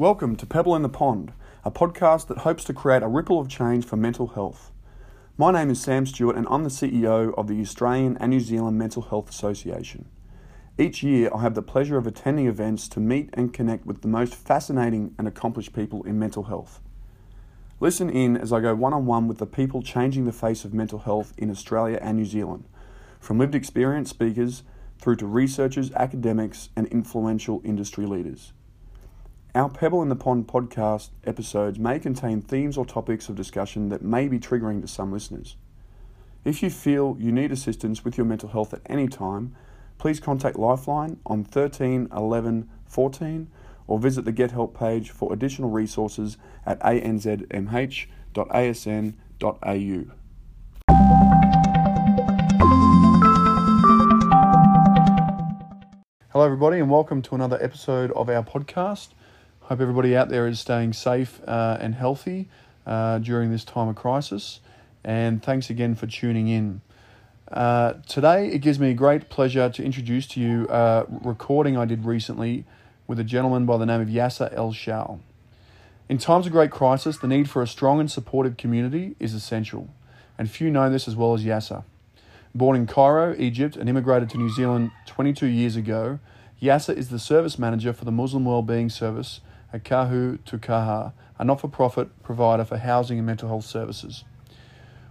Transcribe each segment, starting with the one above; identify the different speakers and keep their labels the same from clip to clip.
Speaker 1: Welcome to Pebble in the Pond, a podcast that hopes to create a ripple of change for mental health. My name is Sam Stewart, and I'm the CEO of the Australian and New Zealand Mental Health Association. Each year, I have the pleasure of attending events to meet and connect with the most fascinating and accomplished people in mental health. Listen in as I go one on one with the people changing the face of mental health in Australia and New Zealand, from lived experience speakers through to researchers, academics, and influential industry leaders. Our Pebble in the Pond podcast episodes may contain themes or topics of discussion that may be triggering to some listeners. If you feel you need assistance with your mental health at any time, please contact Lifeline on 13 11 14 or visit the Get Help page for additional resources at anzmh.asn.au. Hello, everybody, and welcome to another episode of our podcast. Hope everybody out there is staying safe uh, and healthy uh, during this time of crisis. And thanks again for tuning in. Uh, today, it gives me great pleasure to introduce to you a recording I did recently with a gentleman by the name of Yasser El Shal. In times of great crisis, the need for a strong and supportive community is essential, and few know this as well as Yasser. Born in Cairo, Egypt, and immigrated to New Zealand 22 years ago, Yasser is the service manager for the Muslim Wellbeing Service at Kahui Tukaha, a not for profit provider for housing and mental health services.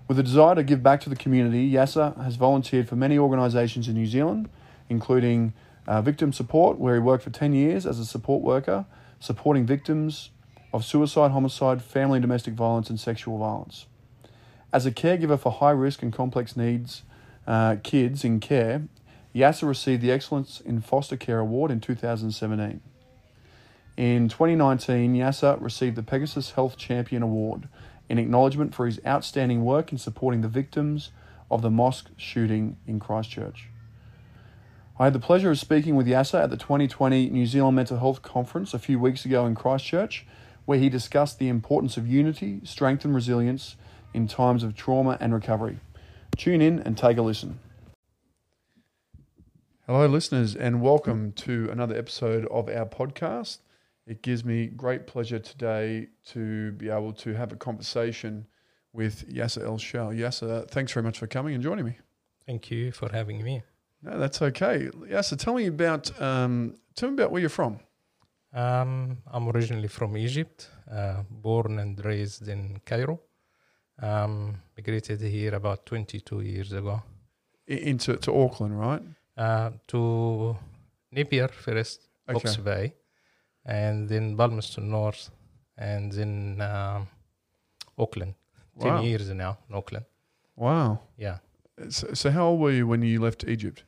Speaker 1: With a desire to give back to the community, Yasser has volunteered for many organisations in New Zealand, including uh, Victim Support, where he worked for 10 years as a support worker, supporting victims of suicide, homicide, family and domestic violence, and sexual violence. As a caregiver for high risk and complex needs uh, kids in care, Yasser received the Excellence in Foster Care Award in 2017. In 2019, Yasser received the Pegasus Health Champion Award in acknowledgement for his outstanding work in supporting the victims of the mosque shooting in Christchurch. I had the pleasure of speaking with Yasser at the 2020 New Zealand Mental Health Conference a few weeks ago in Christchurch, where he discussed the importance of unity, strength, and resilience in times of trauma and recovery. Tune in and take a listen. Hello, listeners, and welcome to another episode of our podcast. It gives me great pleasure today to be able to have a conversation with Yasser El Shal. Yasser, thanks very much for coming and joining me.
Speaker 2: Thank you for having me.
Speaker 1: No, that's okay. Yasser, tell me about um, tell me about where you're from.
Speaker 2: Um, I'm originally from Egypt, uh, born and raised in Cairo. Um, migrated here about 22 years ago.
Speaker 1: Into to Auckland, right?
Speaker 2: Uh, to Napier first, okay. Bay and then Palmerston North, and then um, Auckland. Wow. Ten years now in Auckland.
Speaker 1: Wow.
Speaker 2: Yeah.
Speaker 1: So, so, how old were you when you left Egypt?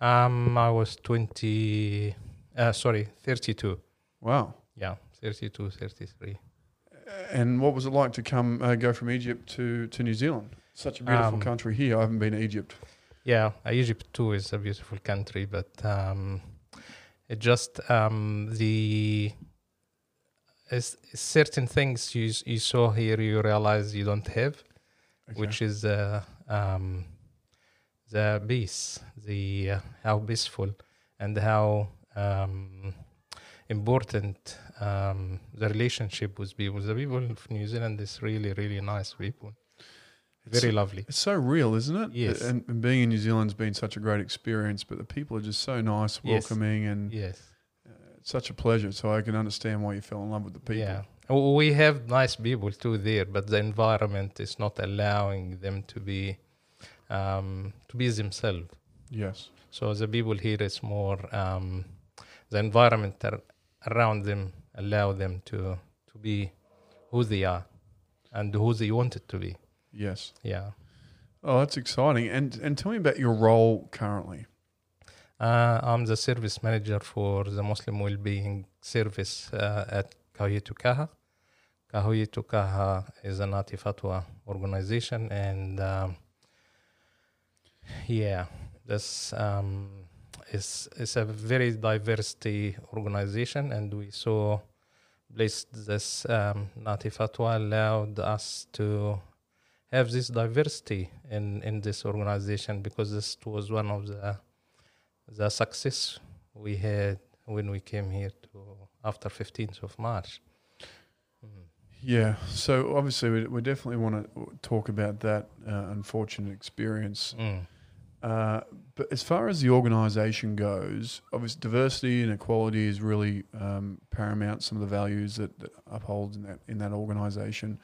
Speaker 2: Um, I was twenty. Uh, sorry, thirty-two.
Speaker 1: Wow.
Speaker 2: Yeah, 32, 33.
Speaker 1: And what was it like to come uh, go from Egypt to to New Zealand? Such a beautiful um, country here. I haven't been to Egypt.
Speaker 2: Yeah, Egypt too is a beautiful country, but um, it just um, the certain things you you saw here you realize you don't have, okay. which is uh, um, the peace, the uh, how peaceful and how um, important um, the relationship with people. The people of New Zealand is really really nice people. Very
Speaker 1: it's,
Speaker 2: lovely.
Speaker 1: It's so real, isn't it?
Speaker 2: Yes.
Speaker 1: And, and, being in New Zealand's been such a great experience, but the people are just so nice, welcoming,
Speaker 2: yes.
Speaker 1: and
Speaker 2: yes,
Speaker 1: uh, it's such a pleasure. So I can understand why you fell in love with the people.
Speaker 2: Yeah, we have nice people too there, but the environment is not allowing them to be um, to be themselves.
Speaker 1: Yes.
Speaker 2: So the people here is more um, the environment around them allow them to to be who they are and who they wanted to be.
Speaker 1: Yes.
Speaker 2: Yeah.
Speaker 1: Oh, that's exciting. And and tell me about your role currently.
Speaker 2: Uh, I'm the service manager for the Muslim Wellbeing Service uh, at Kahui Tukaha. Kahui Tukaha is a Ngāti Whātua organization, and um, yeah, this um, is is a very diversity organization, and we saw blessed this um, Ngāti Whātua allowed us to have this diversity in, in this organization because this was one of the the success we had when we came here to after 15th of March. Mm.
Speaker 1: Yeah. So obviously, we, we definitely want to talk about that uh, unfortunate experience.
Speaker 2: Mm.
Speaker 1: Uh, but as far as the organisation goes, obviously diversity and equality is really um, paramount. Some of the values that, that uphold in that in that organisation.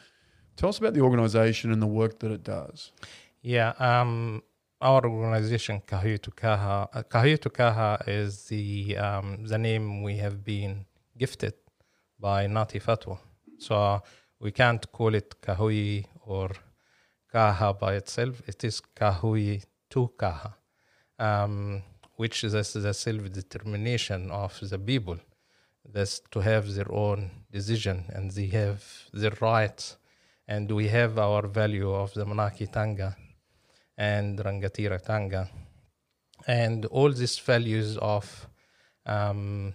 Speaker 1: Tell us about the organisation and the work that it does.
Speaker 2: Yeah, um, our organization Kahui Tukaha, uh, Kahui Tukaha is the um, the name we have been gifted by Ngāti Whātua. So we can't call it Kahui or Kaha by itself. It is Kahui Tukaha, um, which is the self-determination of the people. That's to have their own decision and they have their rights. And we have our value of the Manaakitanga and Rangatiratanga. And all these values of um,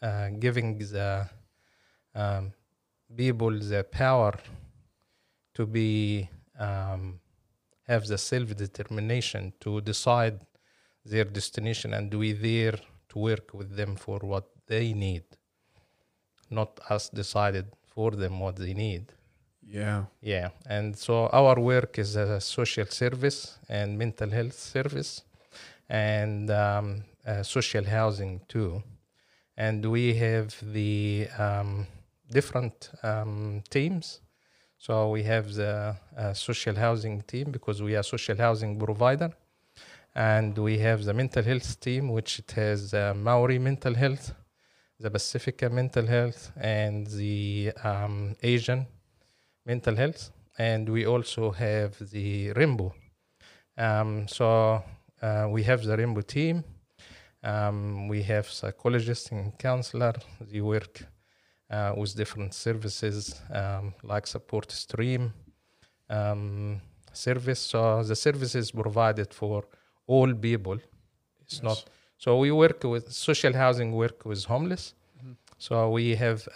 Speaker 2: uh, giving the um, people the power to be um, have the self determination to decide their destination, and we there to work with them for what they need, not us decided for them what they need.
Speaker 1: Yeah.
Speaker 2: Yeah, and so our work is a social service and mental health service, and um, uh, social housing too. And we have the um, different um, teams. So we have the uh, social housing team because we are social housing provider, and we have the mental health team, which it has uh, Maori mental health, the Pacifica mental health, and the um, Asian mental health, and we also have the Rainbow. Um, so uh, we have the Rainbow team. Um, we have psychologists and counselor. They work uh, with different services um, like support stream um, service. So the service is provided for all people. It's
Speaker 1: Yes.
Speaker 2: not. So we work with social housing. Work with homeless.
Speaker 1: Mhm.
Speaker 2: So we have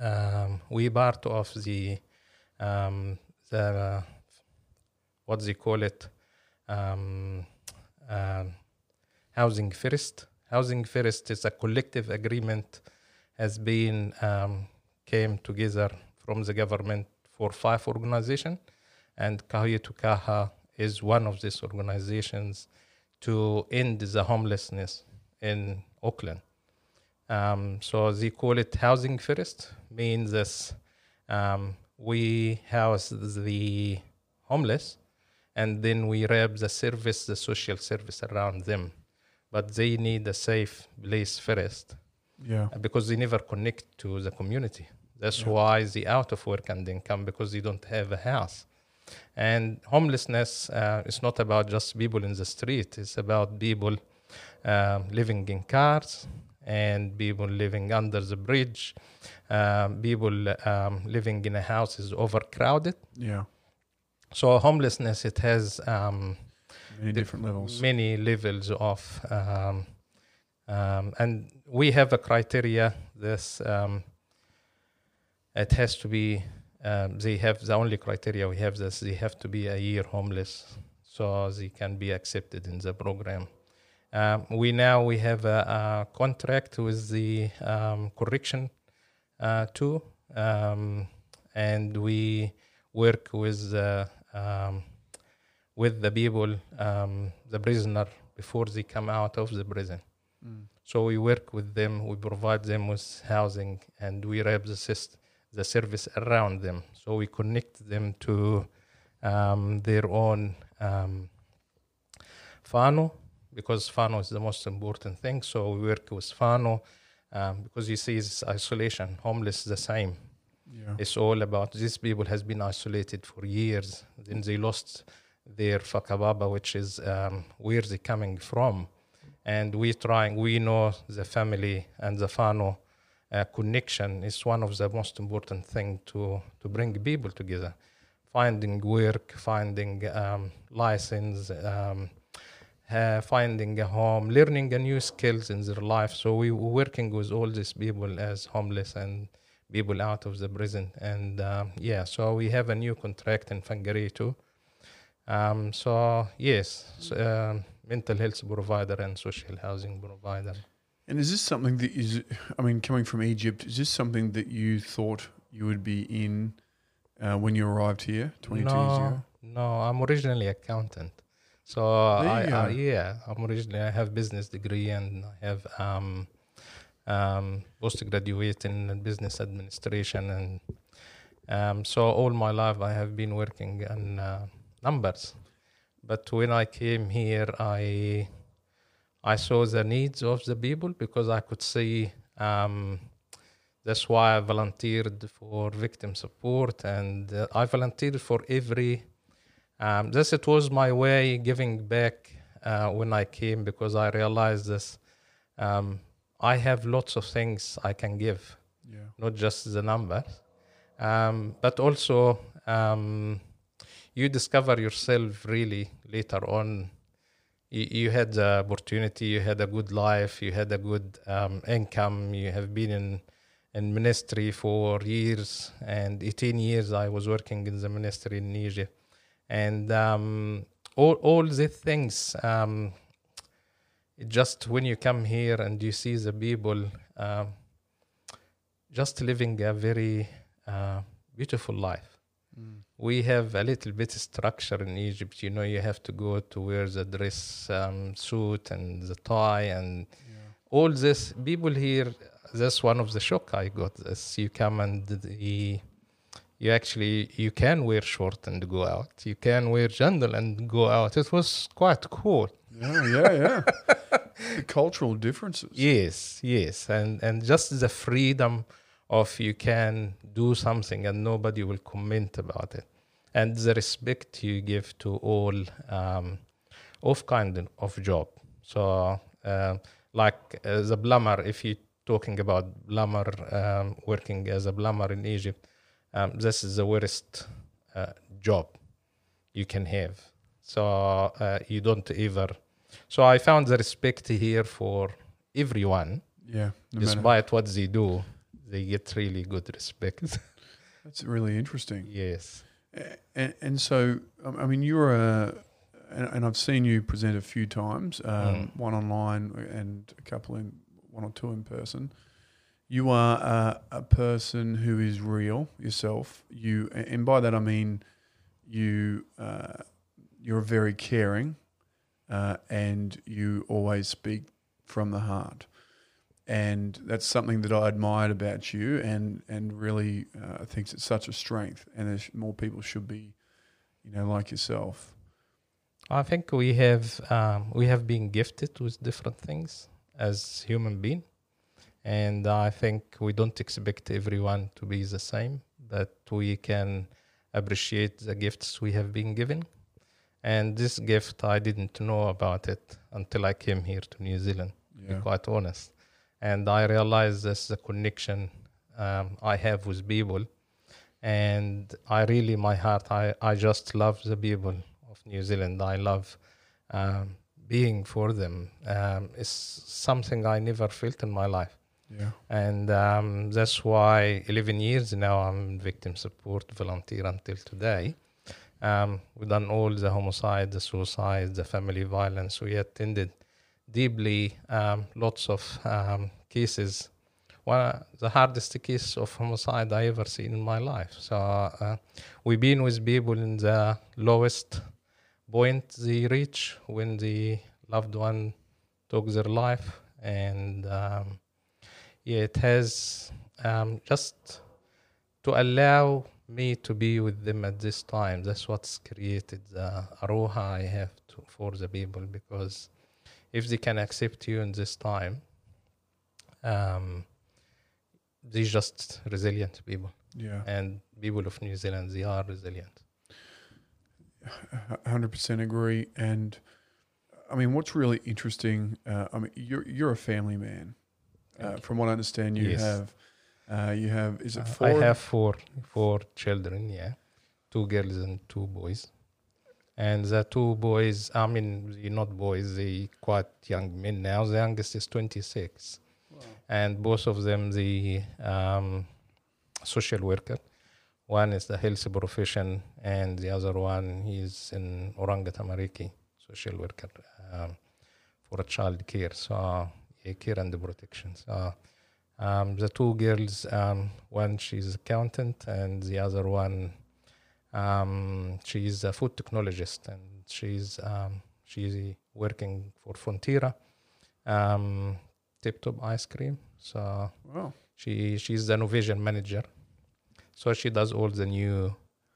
Speaker 2: um, we part of the um, the uh, what they call it um, um, housing first. Housing first is a collective agreement has been um, came together from the government for five organizations, and Kahui Tukaha is one of these organizations to end the homelessness in Auckland. Um, so they call it housing first, means this um, we house the homeless and then we wrap the service, the social service around them. But they need a safe place first
Speaker 1: Yeah.
Speaker 2: because they never connect to the community. That's
Speaker 1: Yeah.
Speaker 2: why they out of work and then come because they don't have a house. And homelessness uh, is not about just people in the street. It's about people um, living in cars and people living under the bridge. Um, people um, living in a house is overcrowded.
Speaker 1: Yeah.
Speaker 2: So homelessness it has um,
Speaker 1: Many different levels.
Speaker 2: many levels of um, um, and we have a criteria this um, it has to be um, they have the only criteria we have this they have to be a year homeless so they can be accepted in the program um, we now we have a, a contract with the um, correction uh, too um, and we work with uh, um, with the people, um, the prisoner, before they come out of the prison.
Speaker 1: Mm.
Speaker 2: So we work with them, we provide them with housing, and we wrap the, syst- the service around them. So we connect them to um, their own um, whānau, because whānau is the most important thing. So we work with whānau um, because you see, it's isolation. Homeless is the same.
Speaker 1: Yeah.
Speaker 2: It's all about these people has been isolated for years. Then they lost their whakapapa, which is um, where they coming from, and we trying. We know the family and the whānau uh, connection is one of the most important thing to to bring people together. Finding work, finding um, license, um, uh, finding a home, learning a new skills in their life. So we were working with all these people as homeless and people out of the prison. And um, yeah, so we have a new contract in Whangarei too. Um, so yes, so, um, mental health provider and social housing provider.
Speaker 1: And is this something that is? I mean, coming from Egypt, is this something that you thought you would be in uh, when you arrived here 22 years ago?
Speaker 2: No, I'm originally accountant. So I, I yeah, I'm originally I have business degree and I have um, um, postgraduate in business administration and um, so all my life I have been working on uh, numbers. But when I came here, I I saw the needs of the people because I could see. Um, that's why I volunteered for victim support, and uh, I volunteered for every. Um, this it was my way giving back uh, when I came because I realized this. Um, I have lots of things I can give,
Speaker 1: Yeah.
Speaker 2: not just the numbers, um, but also um, you discover yourself really later on. You, you had the opportunity, you had a good life, you had a good um, income, you have been in in ministry for years and 18 years I was working in the ministry in Egypt and um, all all these things um, it just when you come here and you see the people um, just living a very uh, beautiful life
Speaker 1: Mm.
Speaker 2: we have a little bit structure in Egypt. You know, you have to go to wear the dress um, suit and the tie and
Speaker 1: Yeah.
Speaker 2: all this. People here, that's one of the shock I got. As you come and the, you actually you can wear short and go out. You can wear jandal and go out. It was quite cool.
Speaker 1: Yeah, yeah, yeah. the cultural differences.
Speaker 2: Yes, yes, and and just the freedom of you can do something and nobody will comment about it, and the respect you give to all um, of kind of job. So, uh, like uh, the plumber, if you're talking about plumber um, working as a plumber in Egypt, um, this is the worst uh, job you can have. So uh, you don't ever. So I found the respect here for everyone,
Speaker 1: Yeah. No matter-
Speaker 2: despite what they do, they get really good respect.
Speaker 1: that's really interesting.
Speaker 2: yes.
Speaker 1: And, and so, um, I mean, you're a, and, and I've seen you present a few times, um,
Speaker 2: Mm.
Speaker 1: one online and a couple in, one or two in person. You are a, a person who is real yourself. You, and by that I mean, you, uh, you're very caring, uh, and you always speak from the heart. And that's something that I admired about you, and and really uh, I think it's such a strength. And more people should be, you know, like yourself.
Speaker 2: I think we have um, we have been gifted with different things as human being, and I think we don't expect everyone to be the same, but we can appreciate the gifts we have been given. And this gift, I didn't know about it until I came here to New Zealand. To
Speaker 1: Yeah,
Speaker 2: be quite honest, and I realized this the connection um, I have with people, and I really, my heart, I I just love the people of New Zealand. I love um, being for them. Um, it's something I never felt in my life.
Speaker 1: Yeah,
Speaker 2: And um, that's why 11 years now I'm victim support volunteer until today. Um, we've done all the homicide, the suicide, the family violence. We attended deeply um, lots of um, cases. One the hardest case of homicide I ever seen in my life. So uh, we've been with people in the lowest point they reach when the loved one took their life, and um, it has um, just to allow me to be with them at this time. That's what's created the aroha I have to, for the people because if they can accept you in this time, um, they're just resilient people,
Speaker 1: yeah.
Speaker 2: and people of New Zealand they are resilient.
Speaker 1: hundred percent agree. And I mean, what's really interesting? Uh, I mean, you're you're a family man. Uh, from what I understand, you
Speaker 2: Yes.
Speaker 1: have uh, you have is it
Speaker 2: Uh,
Speaker 1: four?
Speaker 2: I have four four children. Yeah, two girls and two boys. And the two boys, I mean, not boys, they quite young men now. The youngest is 26. And both of them, the um, social worker. One is the health profession, and the other one is in Oranga Tamariki, social worker um, for a child care. So, care and the protection. So um, the two girls, um, one she's accountant and the other one um, she's a food technologist and she's um, she's working for Fonterra, um, Tip Top Ice Cream. So
Speaker 1: Wow.
Speaker 2: she she's the innovation manager. So she does all the new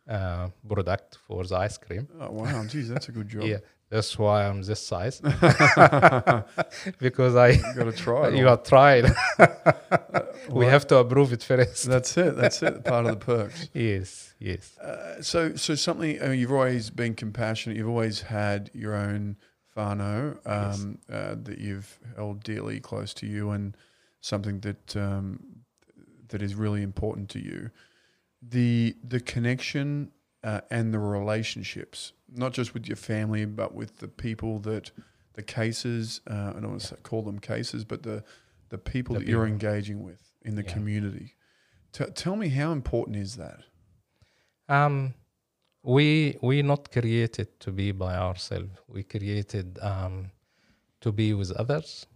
Speaker 2: uh, product for the ice cream.
Speaker 1: Oh, wow. Geez, that's a good job.
Speaker 2: Yeah, that's why I'm this size because I
Speaker 1: Got to try
Speaker 2: you have tried. we
Speaker 1: well-
Speaker 2: have to approve it first.
Speaker 1: That's it. That's it. Part of the perks.
Speaker 2: yes, yes.
Speaker 1: Uh, so, so something. I mean, you've always been compassionate. You've always had your own whānau um, uh, that you've held dearly close to you, and something that um, that is really important to you. The the connection uh, and the relationships, not just with your family, but with the people that the cases. Uh, I don't want to call them cases, but the the people
Speaker 2: The
Speaker 1: that you're engaging with in the
Speaker 2: Yeah.
Speaker 1: community. T- tell me how important is that?
Speaker 2: Um, we we not created to be by ourselves. We created um, to be with others.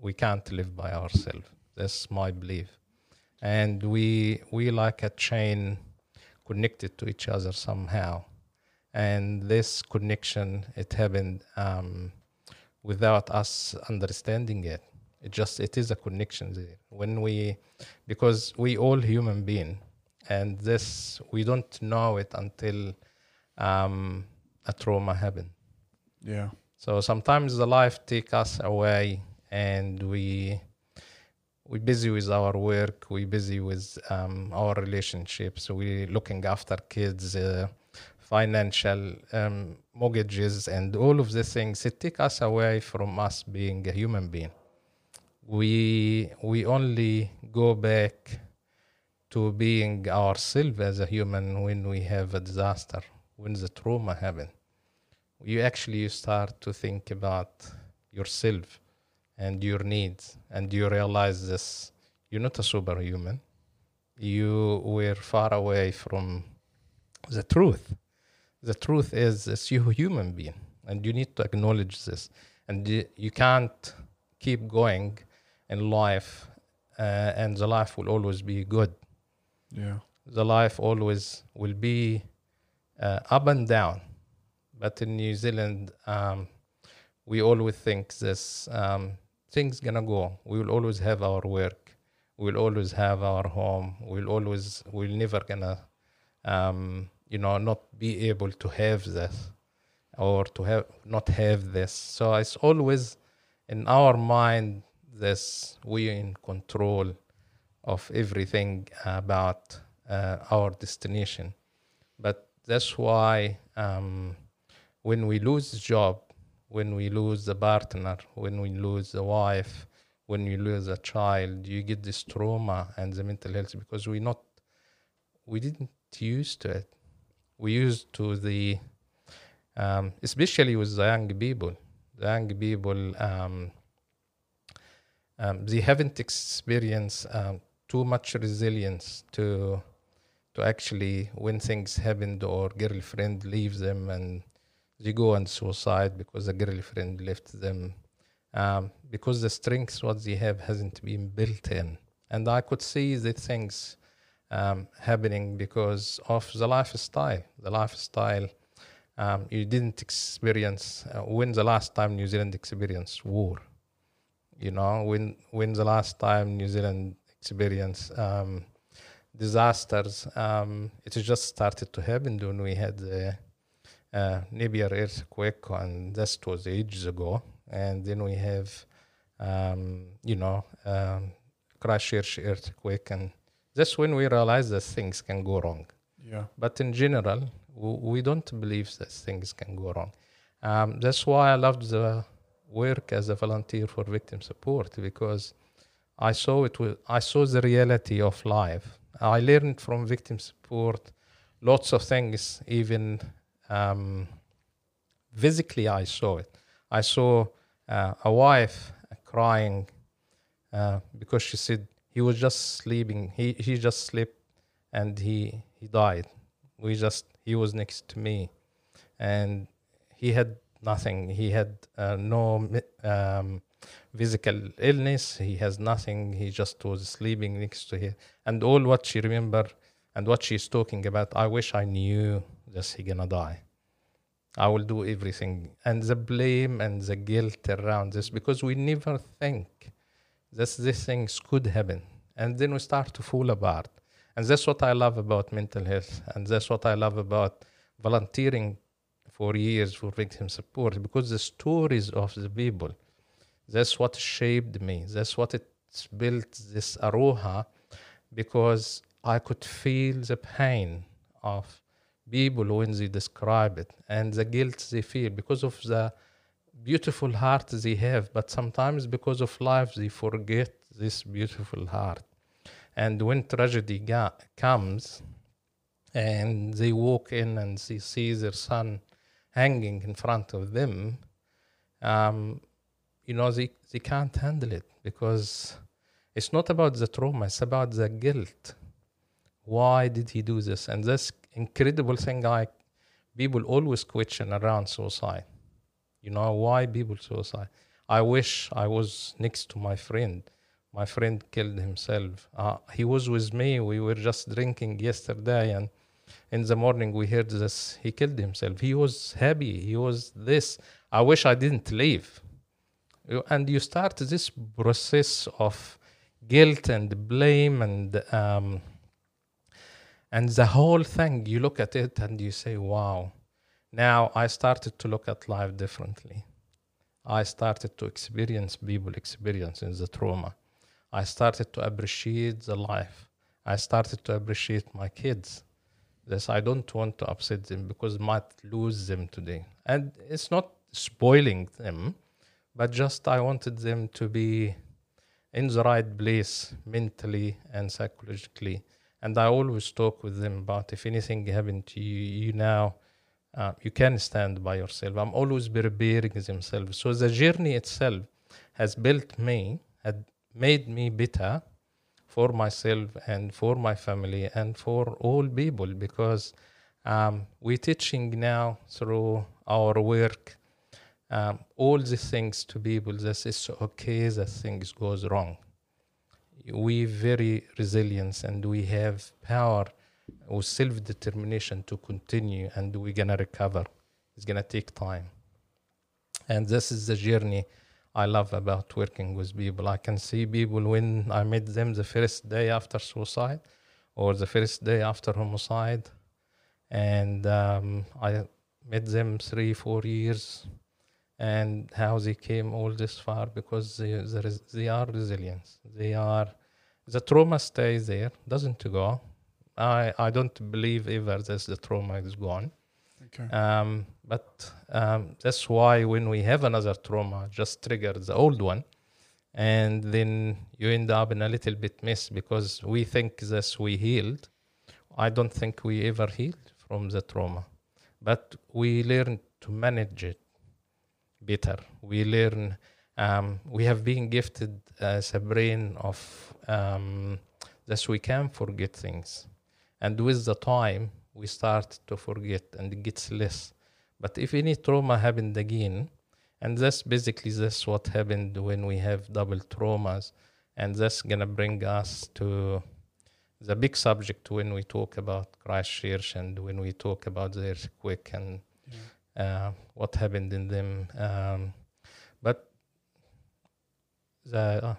Speaker 2: We can't live by ourselves. That's my belief. And we we like a chain connected to each other somehow. And this connection it happened um, without us understanding it. It just it is a connection there. When we because we all human being and this we don't know it until um, a trauma happened.
Speaker 1: Yeah.
Speaker 2: So sometimes the life take us away, and we we busy with our work, we busy with um, our relationships, we looking after kids, uh, financial um, mortgages, and all of these things. It take us away from us being a human being. We we only go back to being ourselves as a human when we have a disaster, when the trauma happen. You actually start to think about yourself and your needs, and you realize this. You're not a superhuman. You were far away from the truth. The truth is, you're a human being, and you need to acknowledge this. And you, you can't keep going in life, uh, and the life will always be good
Speaker 1: Yeah.
Speaker 2: the life always will be uh, up and down. But in New Zealand, um, we always think this um, things gonna go. We will always have our work. We'll always have our home. We'll always we'll never gonna um, you know not be able to have this or to have not have this. So it's always in our mind this we're in control of everything about uh, our destination. But that's why um, when we lose job, when we lose the partner, when we lose the wife, when we lose a child, you get this trauma and the mental health because we not we didn't used to it. We used to the um, especially with the young people. The young people um, um, they haven't experienced um, too much resilience to to actually when things happened or girlfriend leaves them and they go and suicide because the girlfriend left them. Um, because the strength what they have hasn't been built in. And i could see the things um, happening because of the lifestyle. The lifestyle um, you didn't experience uh, when the last time new zealand experienced war you know when when the last time new zealand experienced um, disasters um, it just started to happen when we had the uh, Napier earthquake and that was ages ago. And then we have um, you know um, Christchurch earthquake. And that's when we realize that things can go wrong.
Speaker 1: Yeah.
Speaker 2: but in general w- we don't believe that things can go wrong. Um, that's why i loved the work as a volunteer for victim support because i saw it with, i saw the reality of life. I learned from victim support lots of things even um, physically i saw it i saw uh, a wife crying uh, because she said he was just sleeping he, he just slept and he he died we just he was next to me and he had nothing he had uh, no um, physical illness. He has nothing. He just was sleeping next to her. And all what she remember and what she's talking about, I wish I knew that he gonna die. I will do everything. And the blame and the guilt around this because we never think that these things could happen. And then we start to fall apart. And that's what I love about mental health. And that's what I love about volunteering for years for victim support because the stories of the people, that's what shaped me. That's what it's built this aroha because I could feel the pain of people when they describe it and the guilt they feel because of the beautiful heart they have, but sometimes because of life they forget this beautiful heart. And when tragedy ga- comes and they walk in and they see their son hanging in front of them, um, you know, they, they can't handle it because it's not about the trauma, it's about the guilt. Why did he do this? And this incredible thing, like people always question around suicide. You know, why people suicide? I wish I was next to my friend. My friend killed himself. Uh, he was with me. We were just drinking yesterday, and in the morning we heard this. He killed himself. He was happy. He was this. I wish I didn't leave. And you start this process of guilt and blame and um, and the whole thing. You look at it and you say, "Wow." Now I started to look at life differently. I started to experience people experiencing the trauma. I started to appreciate the life. I started to appreciate my kids. This I don't want to upset them because I might lose them today. And it's not spoiling them, but just I wanted them to be in the right place mentally and psychologically. And I always talk with them about if anything happened to you, you now uh, you can stand by yourself. I'm always preparing themselves. So the journey itself has built me, had made me better for myself and for my family and for all people because um, we're teaching now through our work um, all these things to people that it's okay that things goes wrong. We very resilient and we have power or self determination to continue and we're gonna recover. It's gonna take time. And this is the journey I love about working with people. I can see people when I met them the first day after suicide or the first day after homicide. And um, I met them three, four years and how they came all this far because they, they are resilient. They are, the trauma stays there, doesn't go. I, I don't believe ever that the trauma is gone.
Speaker 1: Okay.
Speaker 2: Um, but um, that's why when we have another trauma, just trigger the old one, and then you end up in a little bit mess because we think that we healed. I don't think we ever healed from the trauma, but we learn to manage it better. We learn. Um, we have been gifted as a brain of um, that we can forget things, and with the time we start to forget and it gets less. But if any trauma happened again, and that's basically that's what happened when we have double traumas, and that's gonna bring us to the big subject when we talk about Christchurch and when we talk about the earthquake and what happened in them. Um, but the uh,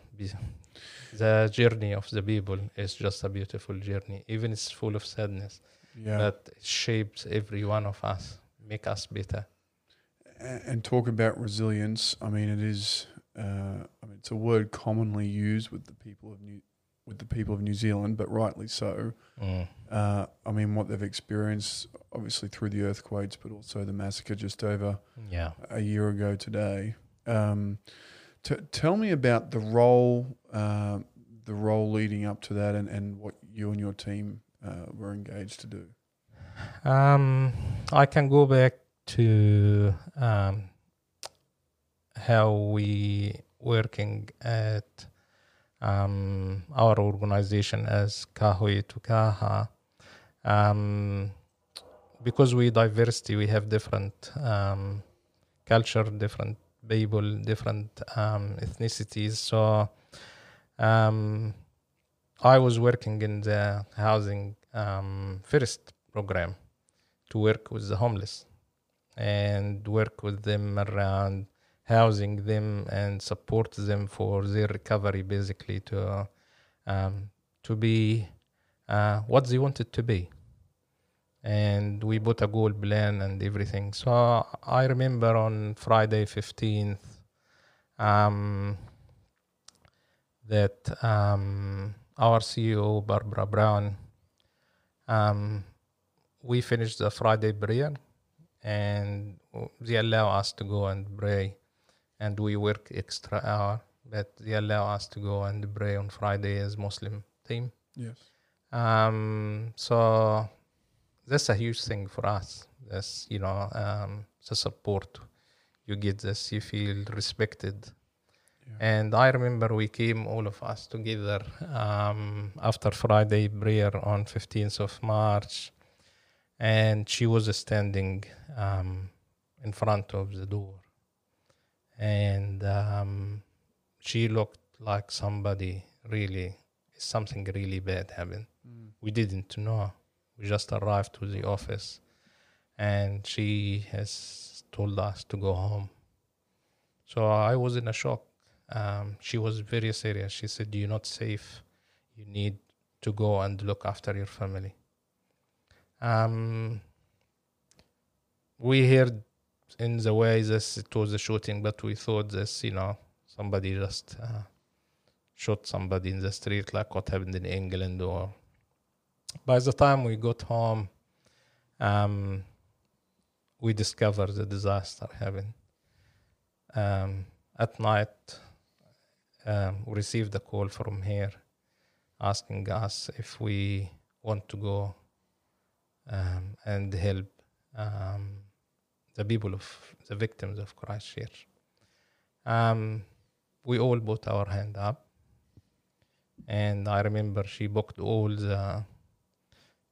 Speaker 2: the journey of the people is just a beautiful journey. Even it's full of sadness,
Speaker 1: Yeah.
Speaker 2: but it shapes every one of us, make us better.
Speaker 1: And talk about resilience. I mean, it is. Uh, I mean, it's a word commonly used with the people of New with the people of New Zealand, but rightly so.
Speaker 2: Mm.
Speaker 1: Uh, I mean, what they've experienced, obviously through the earthquakes, but also the massacre just over
Speaker 2: Yeah.
Speaker 1: a year ago today. Um, t- tell me about the role, uh, the role leading up to that, and, and what you and your team uh, were engaged to do.
Speaker 2: Um, I can go back to um, how we working at um, our organization as Kahui Tukaha. Um, because we diversity, we have different um, culture, different people, different um, ethnicities. So um, I was working in the housing um, first program to work with the homeless and work with them around housing them and support them for their recovery, basically to um, to be uh, what they wanted to be. And we put a goal plan and everything. So I remember on Friday 15th um, that um, our CEO, Barbara Brown, um, we finished the Friday prayer and they allow us to go and pray and we work extra hour but they allow us to go and pray on friday as muslim team.
Speaker 1: Yes.
Speaker 2: um, so that's a huge thing for us. That's you know um, the support. You get this you feel respected.
Speaker 1: Yeah.
Speaker 2: and i remember we came all of us together um, after friday prayer on 15th of march. And she was standing um, in front of the door and um, she looked like somebody really something really bad happened.
Speaker 1: Mm.
Speaker 2: we didn't know. We just arrived to the office and she has told us to go home. So i was in a shock. Um, she was very serious. She said you're not safe. You need to go and look after your family. Um, we heard in the way this it was a shooting but we thought this you know somebody just uh, shot somebody in the street like what happened in england or by the time we got home um, we discovered the disaster happened. Um, at night um, we received a call from here asking us if we want to go um, and help um, the people of the victims of Christchurch. Um, we all put our hand up, and I remember she booked all the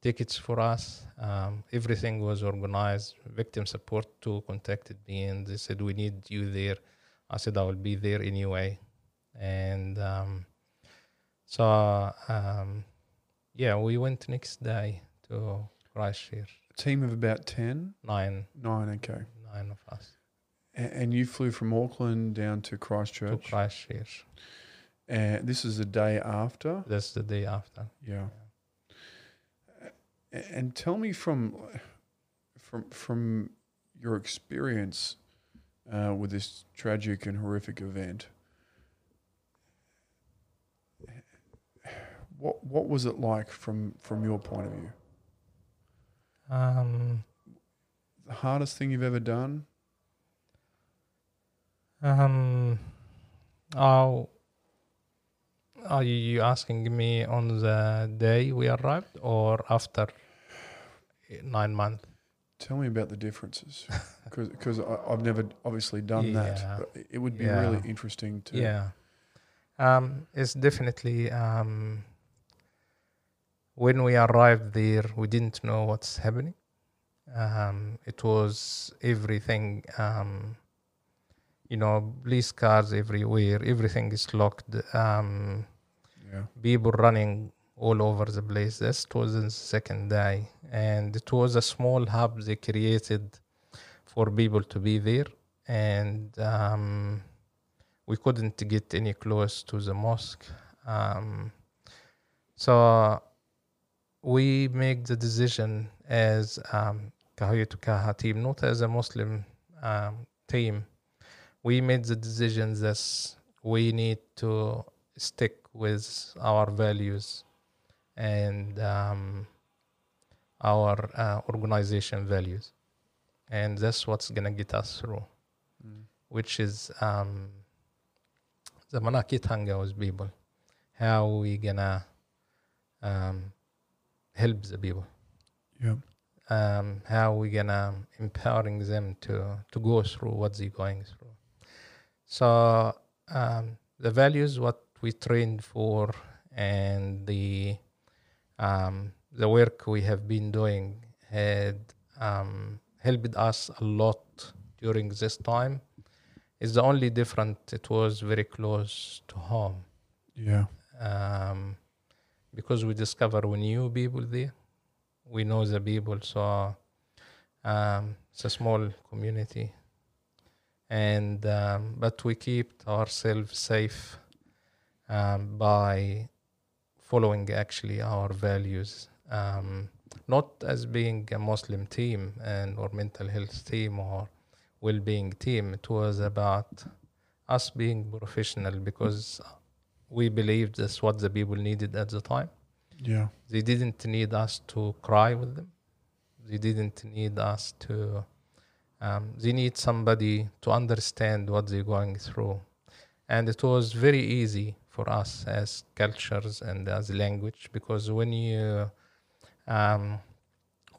Speaker 2: tickets for us. Um, everything was organized. Victim support too contacted me, and they said we need you there. I said I will be there anyway, and um, so um, yeah, we went next day to Christchurch.
Speaker 1: A team of about 10?
Speaker 2: Nine,
Speaker 1: Nine, okay.
Speaker 2: nine of us
Speaker 1: A- And you flew from Auckland down to
Speaker 2: to
Speaker 1: Christchurch.
Speaker 2: Christchurch.
Speaker 1: And this is the day after?
Speaker 2: That's the day after.
Speaker 1: Yeah. A- And tell me from from from your experience uh, with this tragic and horrific event. What what was it like from from your point of view?
Speaker 2: Um,
Speaker 1: The hardest thing you've ever done?
Speaker 2: um, oh, are you asking me on the day we arrived or after nine months?
Speaker 1: Tell me about the differences, because I've never obviously done
Speaker 2: Yeah.
Speaker 1: that. But it would be
Speaker 2: Yeah.
Speaker 1: really interesting to.
Speaker 2: Yeah. Um, it's definitely um, when we arrived there, we didn't know what's happening. Um, it was everything, um, you know, police cars everywhere. Everything is locked. Um,
Speaker 1: Yeah.
Speaker 2: people running all over the place. This was the second day, and it was a small hub they created for people to be there, and um, we couldn't get any close to the mosque. Um, so we make the decision as um, Kaha team, not as a Muslim um, team. We made the decision that we need to stick with our values and um, our uh, organization values. And that's what's going to get us through,
Speaker 1: Mm.
Speaker 2: which is um, the manaakitanga with people. How are we going to um, help the people.
Speaker 1: Yeah.
Speaker 2: Um, how we to empowering them to, to go through what they're going through. So um, the values, what we trained for, and the um, the work we have been doing had um, helped us a lot during this time. It's the only different. It was very close to home
Speaker 1: Yeah.
Speaker 2: um, because we discover we knew people there. We know the people, so um, it's a small community, and um, but we keep ourselves safe um, by following actually our values. Um, not as being a Muslim team and or mental health team or well-being team. It was about us being professional because we believed that's what the people needed at the time.
Speaker 1: Yeah.
Speaker 2: They didn't need us to cry with them. They didn't need us to. Um, they need somebody to understand what they're going through, and it was very easy for us as cultures and as language because when you um,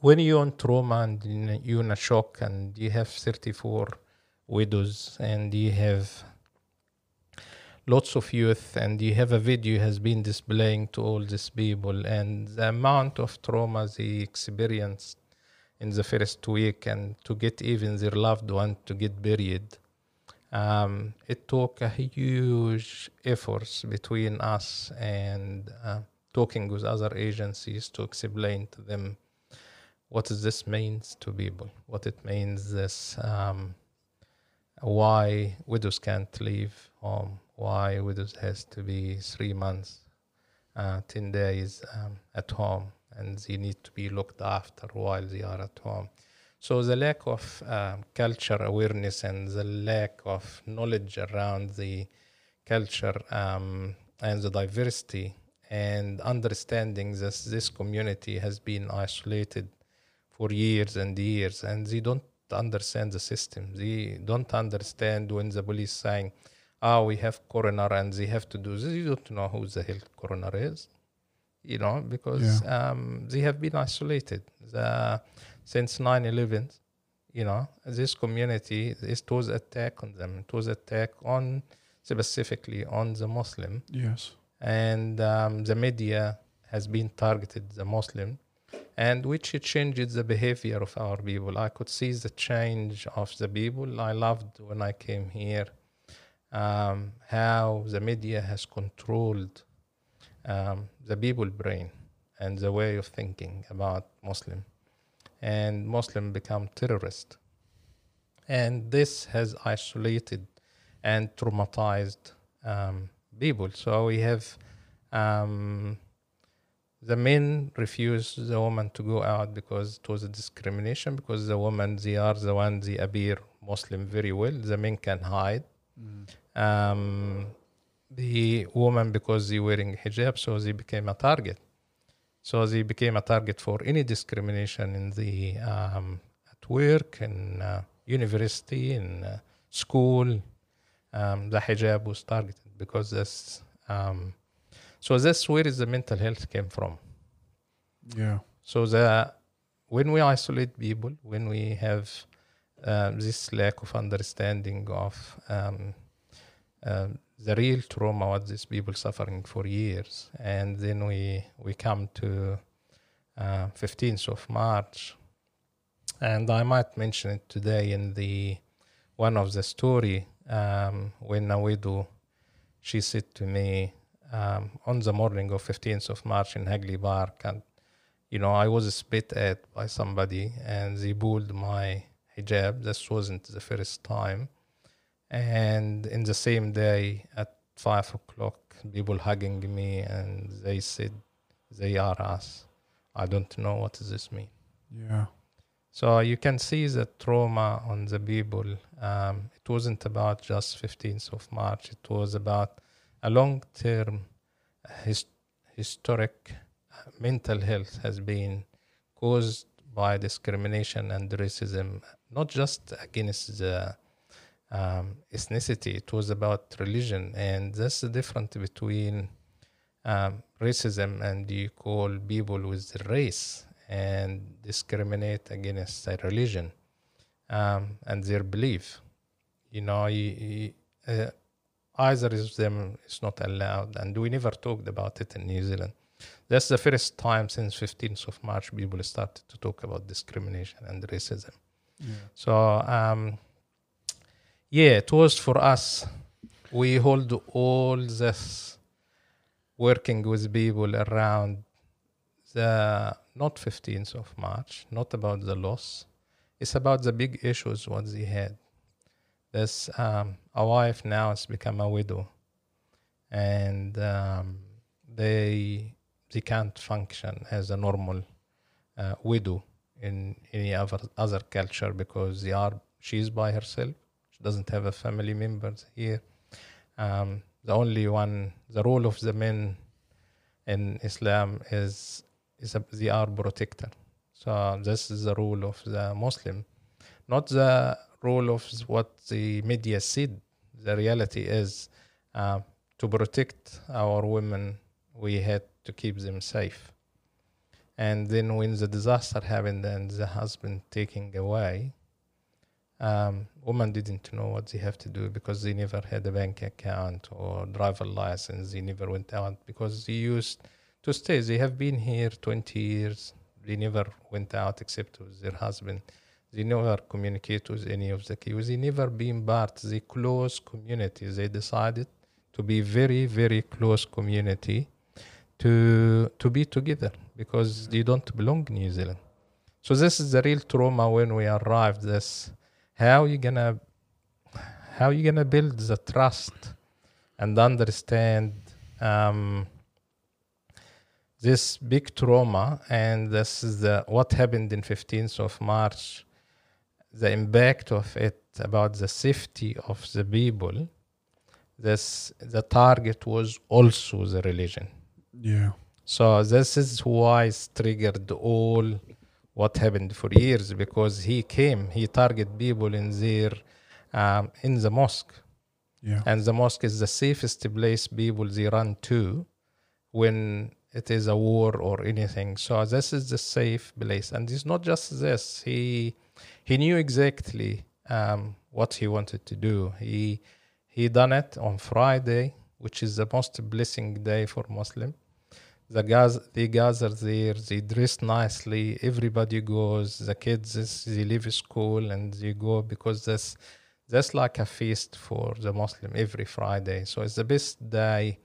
Speaker 2: when you're on trauma and you're in a shock and you have 34 widows and you have lots of youth and you have a video has been displaying to all these people and the amount of trauma they experienced in the first week and to get even their loved one to get buried. Um, it took a huge efforts between us and uh, talking with other agencies to explain to them what this means to people what it means this um, why widows can't leave home why widows has to be three months? Uh, 10 days um, at home and they need to be looked after while they are at home. So the lack of um, culture awareness and the lack of knowledge around the culture um, and the diversity and understanding that this community has been isolated for years and years and they don't understand the system. They don't understand when the police saying oh we have coroner and they have to do this. You don't know who the hell coroner is you know because um, they have been isolated. The, since 9-11 you know this community it was attack on them. It was attack on specifically on the muslim.
Speaker 1: Yes.
Speaker 2: and um, the media has been targeted the muslim and which it changes the behavior of our people. I could see the change of the people. I loved when i came here um, how the media has controlled um, the people brain and the way of thinking about muslim. And muslim become terrorist. And this has isolated and traumatized um, people. So we have um, the men refuse the woman to go out because it was a discrimination because the women they are the ones they appear muslim very well. The men can hide um, the woman because they wearing hijab so they became a target. So they became a target for any discrimination in the um, at work in uh, university in uh, school. Um, the hijab was targeted because that's um, so that's where is the mental health came from.
Speaker 1: Yeah.
Speaker 2: so the when we isolate people, when we have um, this lack of understanding of um, um, the real trauma what these people suffering for years, and then we we come to uh, 15th of March, and I might mention it today in the one of the story um, when a she said to me um, on the morning of 15th of March in Hagley Park and you know, I was spit at by somebody and they pulled my hijab. This wasn't the first time. And in the same day at five o'clock, people hugging me and they said, they are us. I don't know what does this mean.
Speaker 1: Yeah.
Speaker 2: So you can see the trauma on the people. Um, it wasn't about just 15th of March. It was about a long-term his, historic uh, mental health has been caused by discrimination and racism, not just against the um, ethnicity. It was about religion, and that's the difference between um, racism and you call people with the race and discriminate against their religion um, and their belief. You know, you, you, uh, either of them is not allowed, and we never talked about it in New Zealand. That's the first time since 15th of March people started to talk about discrimination and racism.
Speaker 1: Yeah.
Speaker 2: So, um, yeah, it was for us. We hold all this working with people around the not 15th of March, not about the loss. It's about the big issues what they had. This um, a wife now has become a widow, and um, they they can't function as a normal uh, widow in any other other culture because they are she's by herself. Doesn't have a family members here. Um, the only one, the role of the men in Islam is is a, they are protector. So this is the role of the Muslim, not the role of what the media said. The reality is uh, to protect our women, we had to keep them safe. And then when the disaster happened and the husband taking away, um, women didn't know what they have to do because they never had a bank account or driver license. They never went out because they used to stay. They have been here 20 years. They never went out except with their husband. They never communicate with any of the kids. They never been part. The close community. They decided to be very, very close community to to be together because they don't belong in New Zealand. So this is the real trauma when we arrived. This how you gonna how you gonna build the trust and understand um, this big trauma and this is the what happened in 15th of march the impact of it about the safety of the people this the target was also the religion
Speaker 1: Yeah.
Speaker 2: so this is why it's triggered all what happened for years because he came he target people in their um, in the mosque.
Speaker 1: Yeah.
Speaker 2: and the mosque is the safest place people they run to when it is a war or anything. So this is the safe place. And it's not just this. He he knew exactly um, what he wanted to do. He he done it on friday which is the most blessing day for muslim the guys they gather there they dress nicely everybody goes the kids they leave school and they go because that's that's like a feast for the muslim every friday. So it's the best day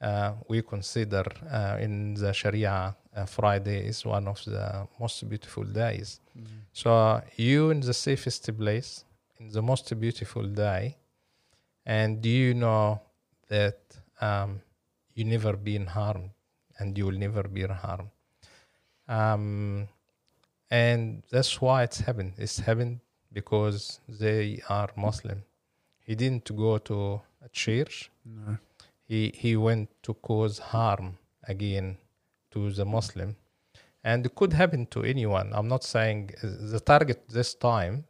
Speaker 2: uh, we consider uh, in the sharia uh, friday is one of the most beautiful days. So you in the safest place in the most beautiful day and do you know that um, you never been harmed and you will never be harmed. Um, and that's why it's happened it's happened because they are muslim. He didn't go to a church.
Speaker 1: No.
Speaker 2: he he went to cause harm again to the muslim. And it could happen to anyone. I'm not saying the target this time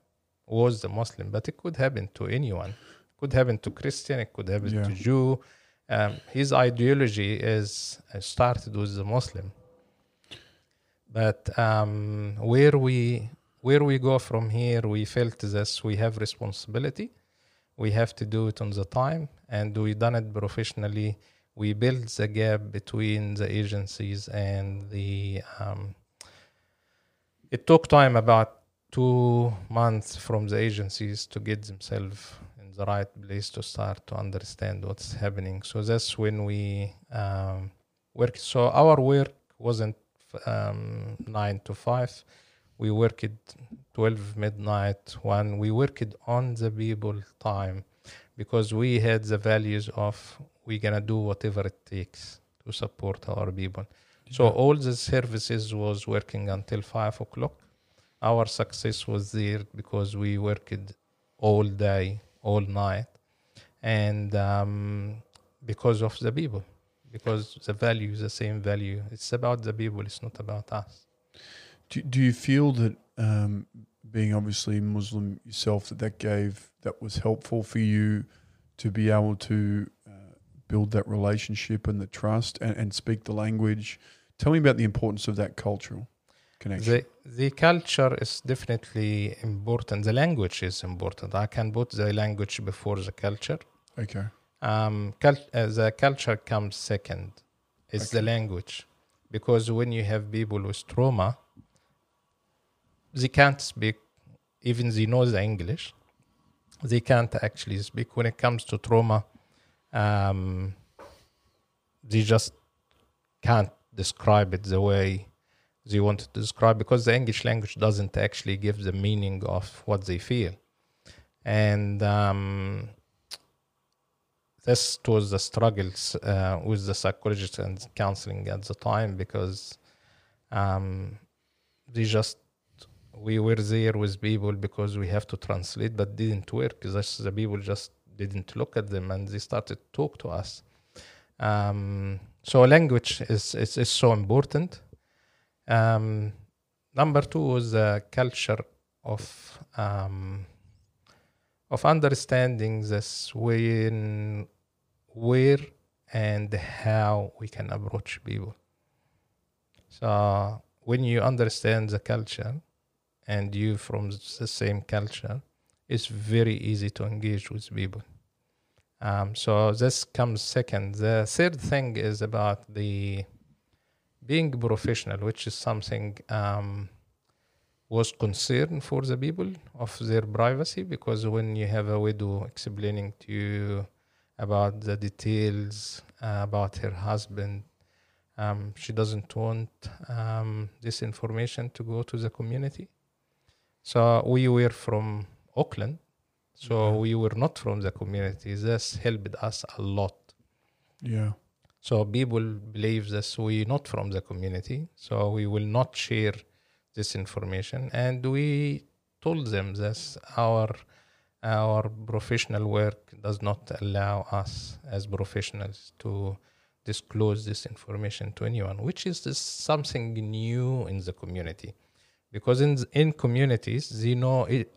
Speaker 2: was the muslim but it could happen to anyone. It could happen to christian it could happen
Speaker 1: Yeah.
Speaker 2: to jew um, his ideology is uh, started with the muslim. But um, where we where we go from here we felt this we have responsibility. We have to do it on the time. And we done it professionally. We built the gap between the agencies and the um, it took time about two months from the agencies to get themselves the right place to start to understand what's happening. So that's when we um, work so our work wasn't um, nine to five. We worked 12 midnight. One we worked on the people time because we had the values of we're gonna do whatever it takes to support our people. So all the services was working until five o'clock. Our success was there because we worked all day all night. And um, because of the people because the value is the same value. It's about the people it's not about us.
Speaker 1: Do, do you feel that um, being obviously Muslim yourself that that gave that was helpful for you to be able to uh, build that relationship and the trust and, and speak the language? Tell me about the importance of that cultural connection.
Speaker 2: The the culture is definitely important. The language is important. I can put the language before the culture.
Speaker 1: okay.
Speaker 2: Um, cul- uh, the culture comes second. It's the language, because when you have people with trauma, they can't speak, even they know the English, they can't actually speak when it comes to trauma. Um, they just can't describe it the way they want to describe because the English language doesn't actually give the meaning of what they feel. And um, this was the struggles uh, with the psychologist and counseling at the time because um, they just we were there with people because we have to translate but didn't work. Because the people just didn't look at them and they started to talk to us. Um, so language is, is, is so important um, number two was the culture of um, of understanding this when where and how we can approach people so when you understand the culture and you from the same culture, it's very easy to engage with people. Um, so this comes second. The third thing is about the being professional, which is something um, was concern for the people of their privacy because when you have a widow explaining to you about the details uh, about her husband, um, she doesn't want um, this information to go to the community. So we were from Auckland, so
Speaker 1: Yeah.
Speaker 2: we were not from the community. This helped us a lot.
Speaker 1: Yeah.
Speaker 2: So people believe that we not from the community, so we will not share this information. And we told them that our our professional work does not allow us as professionals to disclose this information to anyone, which is this something new in the community, because in in communities they know it,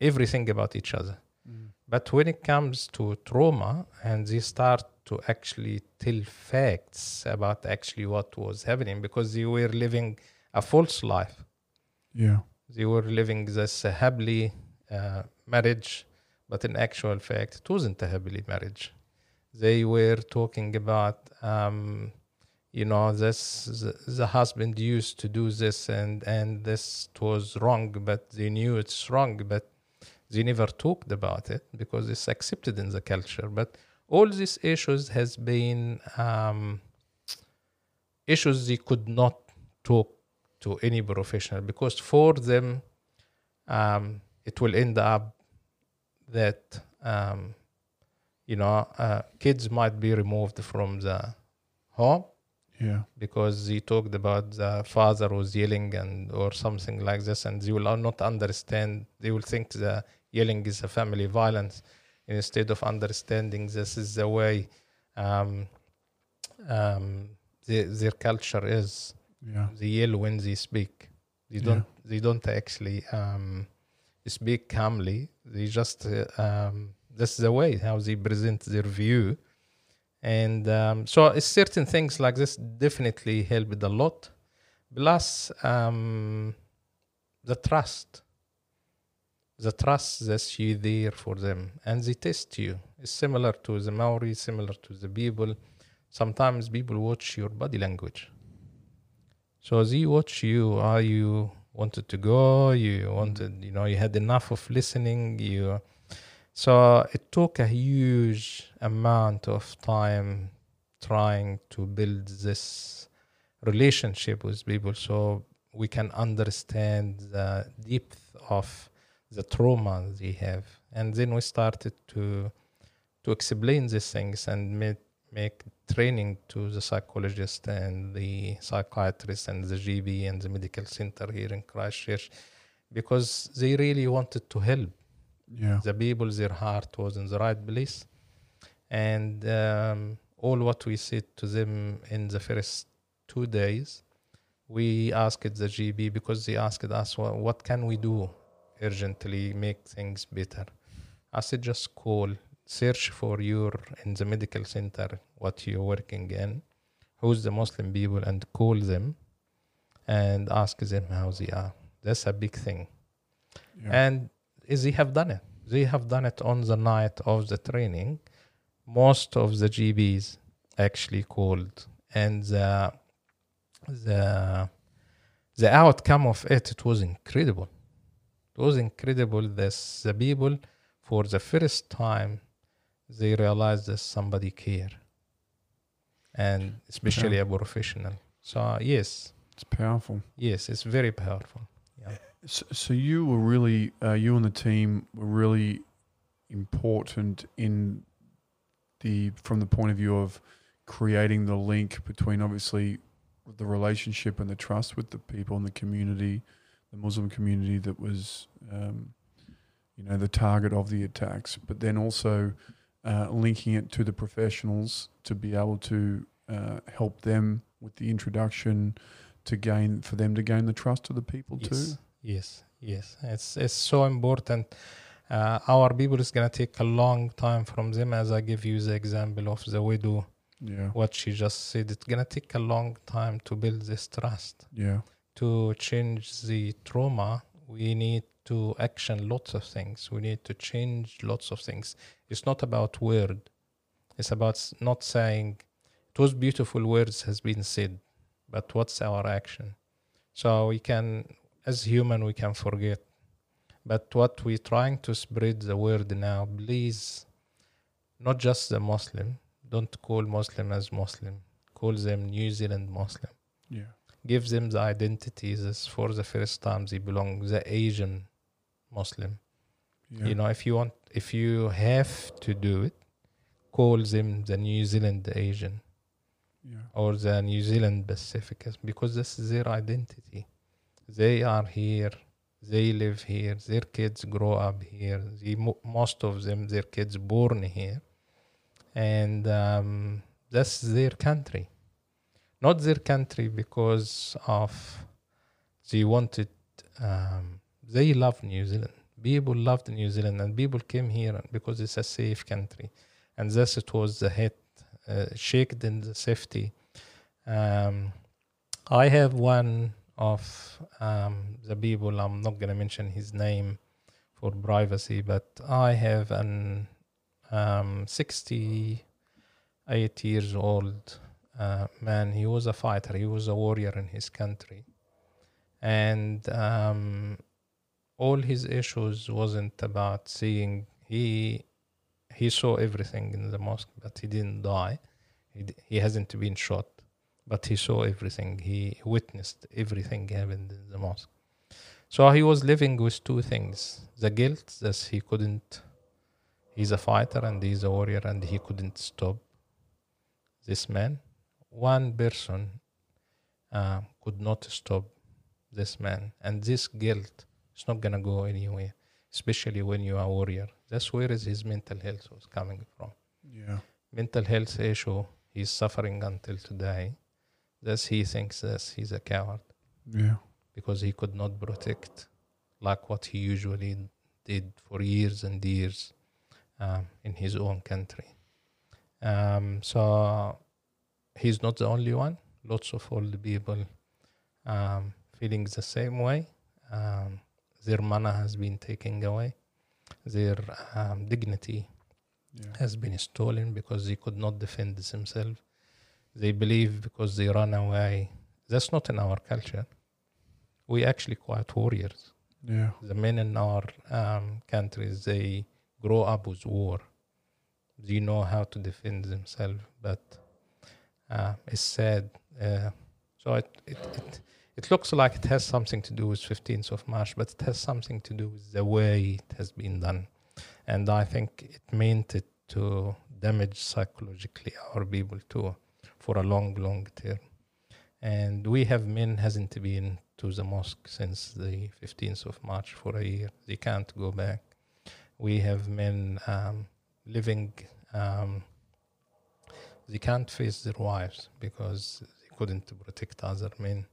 Speaker 2: everything about each other. Mm. But when it comes to trauma and they start to actually tell facts about actually what was happening because they were living a false life.
Speaker 1: Yeah.
Speaker 2: They were living this happily uh, marriage, but in actual fact, it wasn't a happily marriage. They were talking about, um, you know, this the, the husband used to do this and and this was wrong, but they knew it's wrong, but they never talked about it because it's accepted in the culture. But all these issues has been um, issues they could not talk to any professional because for them um, it will end up that um, you know uh, kids might be removed from the home
Speaker 1: Yeah.
Speaker 2: because he talked about the father was yelling and or something like this and they will not understand they will think the yelling is a family violence instead of understanding this is the way um, um, the, their culture is.
Speaker 1: Yeah.
Speaker 2: they yell when they speak. They don't they don't actually um, speak calmly. They just uh, um, that's the way how they present their view. And um, so certain things like this definitely helped a lot. Plus um, the trust the trust that you there for them. And they test you. It's similar to the maori similar to the people. Sometimes people watch your body language. So they watch you. Are you wanted to go? You wanted you know you had enough of listening. You so it took a huge amount of time trying to build this relationship with people. So we can understand the depth of the trauma they have. And then we started to to explain these things and make make training to the psychologist and the psychiatrist and the GB and the medical center here in Christchurch because they really wanted to help.
Speaker 1: Yeah.
Speaker 2: the people their heart was in the right place. And um, all what we said to them in the first two days we asked the gb because they asked us what, what can we do urgently make things better i said just call search for your in the medical center what you're working in who's the muslim people and call them and ask them how they are that's a big thing
Speaker 1: Yeah.
Speaker 2: and they have done it. They have done it on the night of the training. Most of the GBs actually called, and the the the outcome of it it was incredible. It was incredible. This the people for the first time they realized that somebody care. And especially a professional. So uh, yes.
Speaker 1: It's powerful.
Speaker 2: yes it's very powerful.
Speaker 1: So, so you were really, uh, you and the team were really important in the from the point of view of creating the link between obviously the relationship and the trust with the people in the community, the Muslim community that was, um, you know, the target of the attacks, but then also uh, linking it to the professionals to be able to uh, help them with the introduction to gain for them to gain the trust of the people too.
Speaker 2: yes yes. Yes. It's it's so important. Uh, our people is gonna take a long time from them as i give you the example of the widow.
Speaker 1: Yeah,
Speaker 2: what she just said it's gonna take a long time to build this trust.
Speaker 1: Yeah,
Speaker 2: to change the trauma we need to action lots of things. We need to change lots of things. It's not about word. It's about not saying those beautiful words has been said but what's our action? So we can as human we can forget. But what we're trying to spread the word now please not just the muslim don't call muslim as muslim. Call them new zealand muslim.
Speaker 1: Yeah,
Speaker 2: give them the identities as for the first time they belong the asian muslim.
Speaker 1: Yeah.
Speaker 2: you know if you want if you have to do it call them the new zealand asian
Speaker 1: yeah,
Speaker 2: or the new zealand pacificus because this is their identity. They are here they live here their kids grow up here the, most of them their kids born here. And um, that's their country not their country because of they wanted um, they love new zealand. People loved new zealand and people came here because it's a safe country. And thus it was the head uh, shaked in the safety. Um, i have one of um, the people i'm not going to mention his name for privacy but i have an um, 68 years old uh, man he was a fighter. He was a warrior in his country. And um, all his issues wasn't about seeing he he saw everything in the mosque but he didn't die. He, he hasn't been shot but he saw everything. He witnessed everything happened in the mosque. So he was living with two things the guilt that he couldn't he's a fighter and he's a warrior and he couldn't stop this man one person uh, could not stop this man. And this guilt is not gonna go anywhere especially when you are a warrior. That's where is his mental health was coming from.
Speaker 1: Yeah,
Speaker 2: mental health issue he's suffering until today. Thus he thinks that he's a coward.
Speaker 1: Yeah,
Speaker 2: because he could not protect like what he usually did for years and years um, in his own country. Um, so he's not the only one. Lots of old people um, feeling the same way. Um, their mana has been taken away. Their um, dignity
Speaker 1: yeah,
Speaker 2: has been stolen because they could not defend themselves. They believe because they run away. That's not in our culture. We actually quite warriors.
Speaker 1: yeah,
Speaker 2: The men in our um, countries they grow up with war. They know how to defend themselves, but uh, it's sad. Uh, so it, it it it looks like it has something to do with 15th of March, but it has something to do with the way it has been done, and I think it meant it to damage psychologically our people too, for a long, long term. And we have men hasn't been to the mosque since the 15th of March for a year. They can't go back. We have men um, living, um, they can't face their wives because they couldn't protect other men.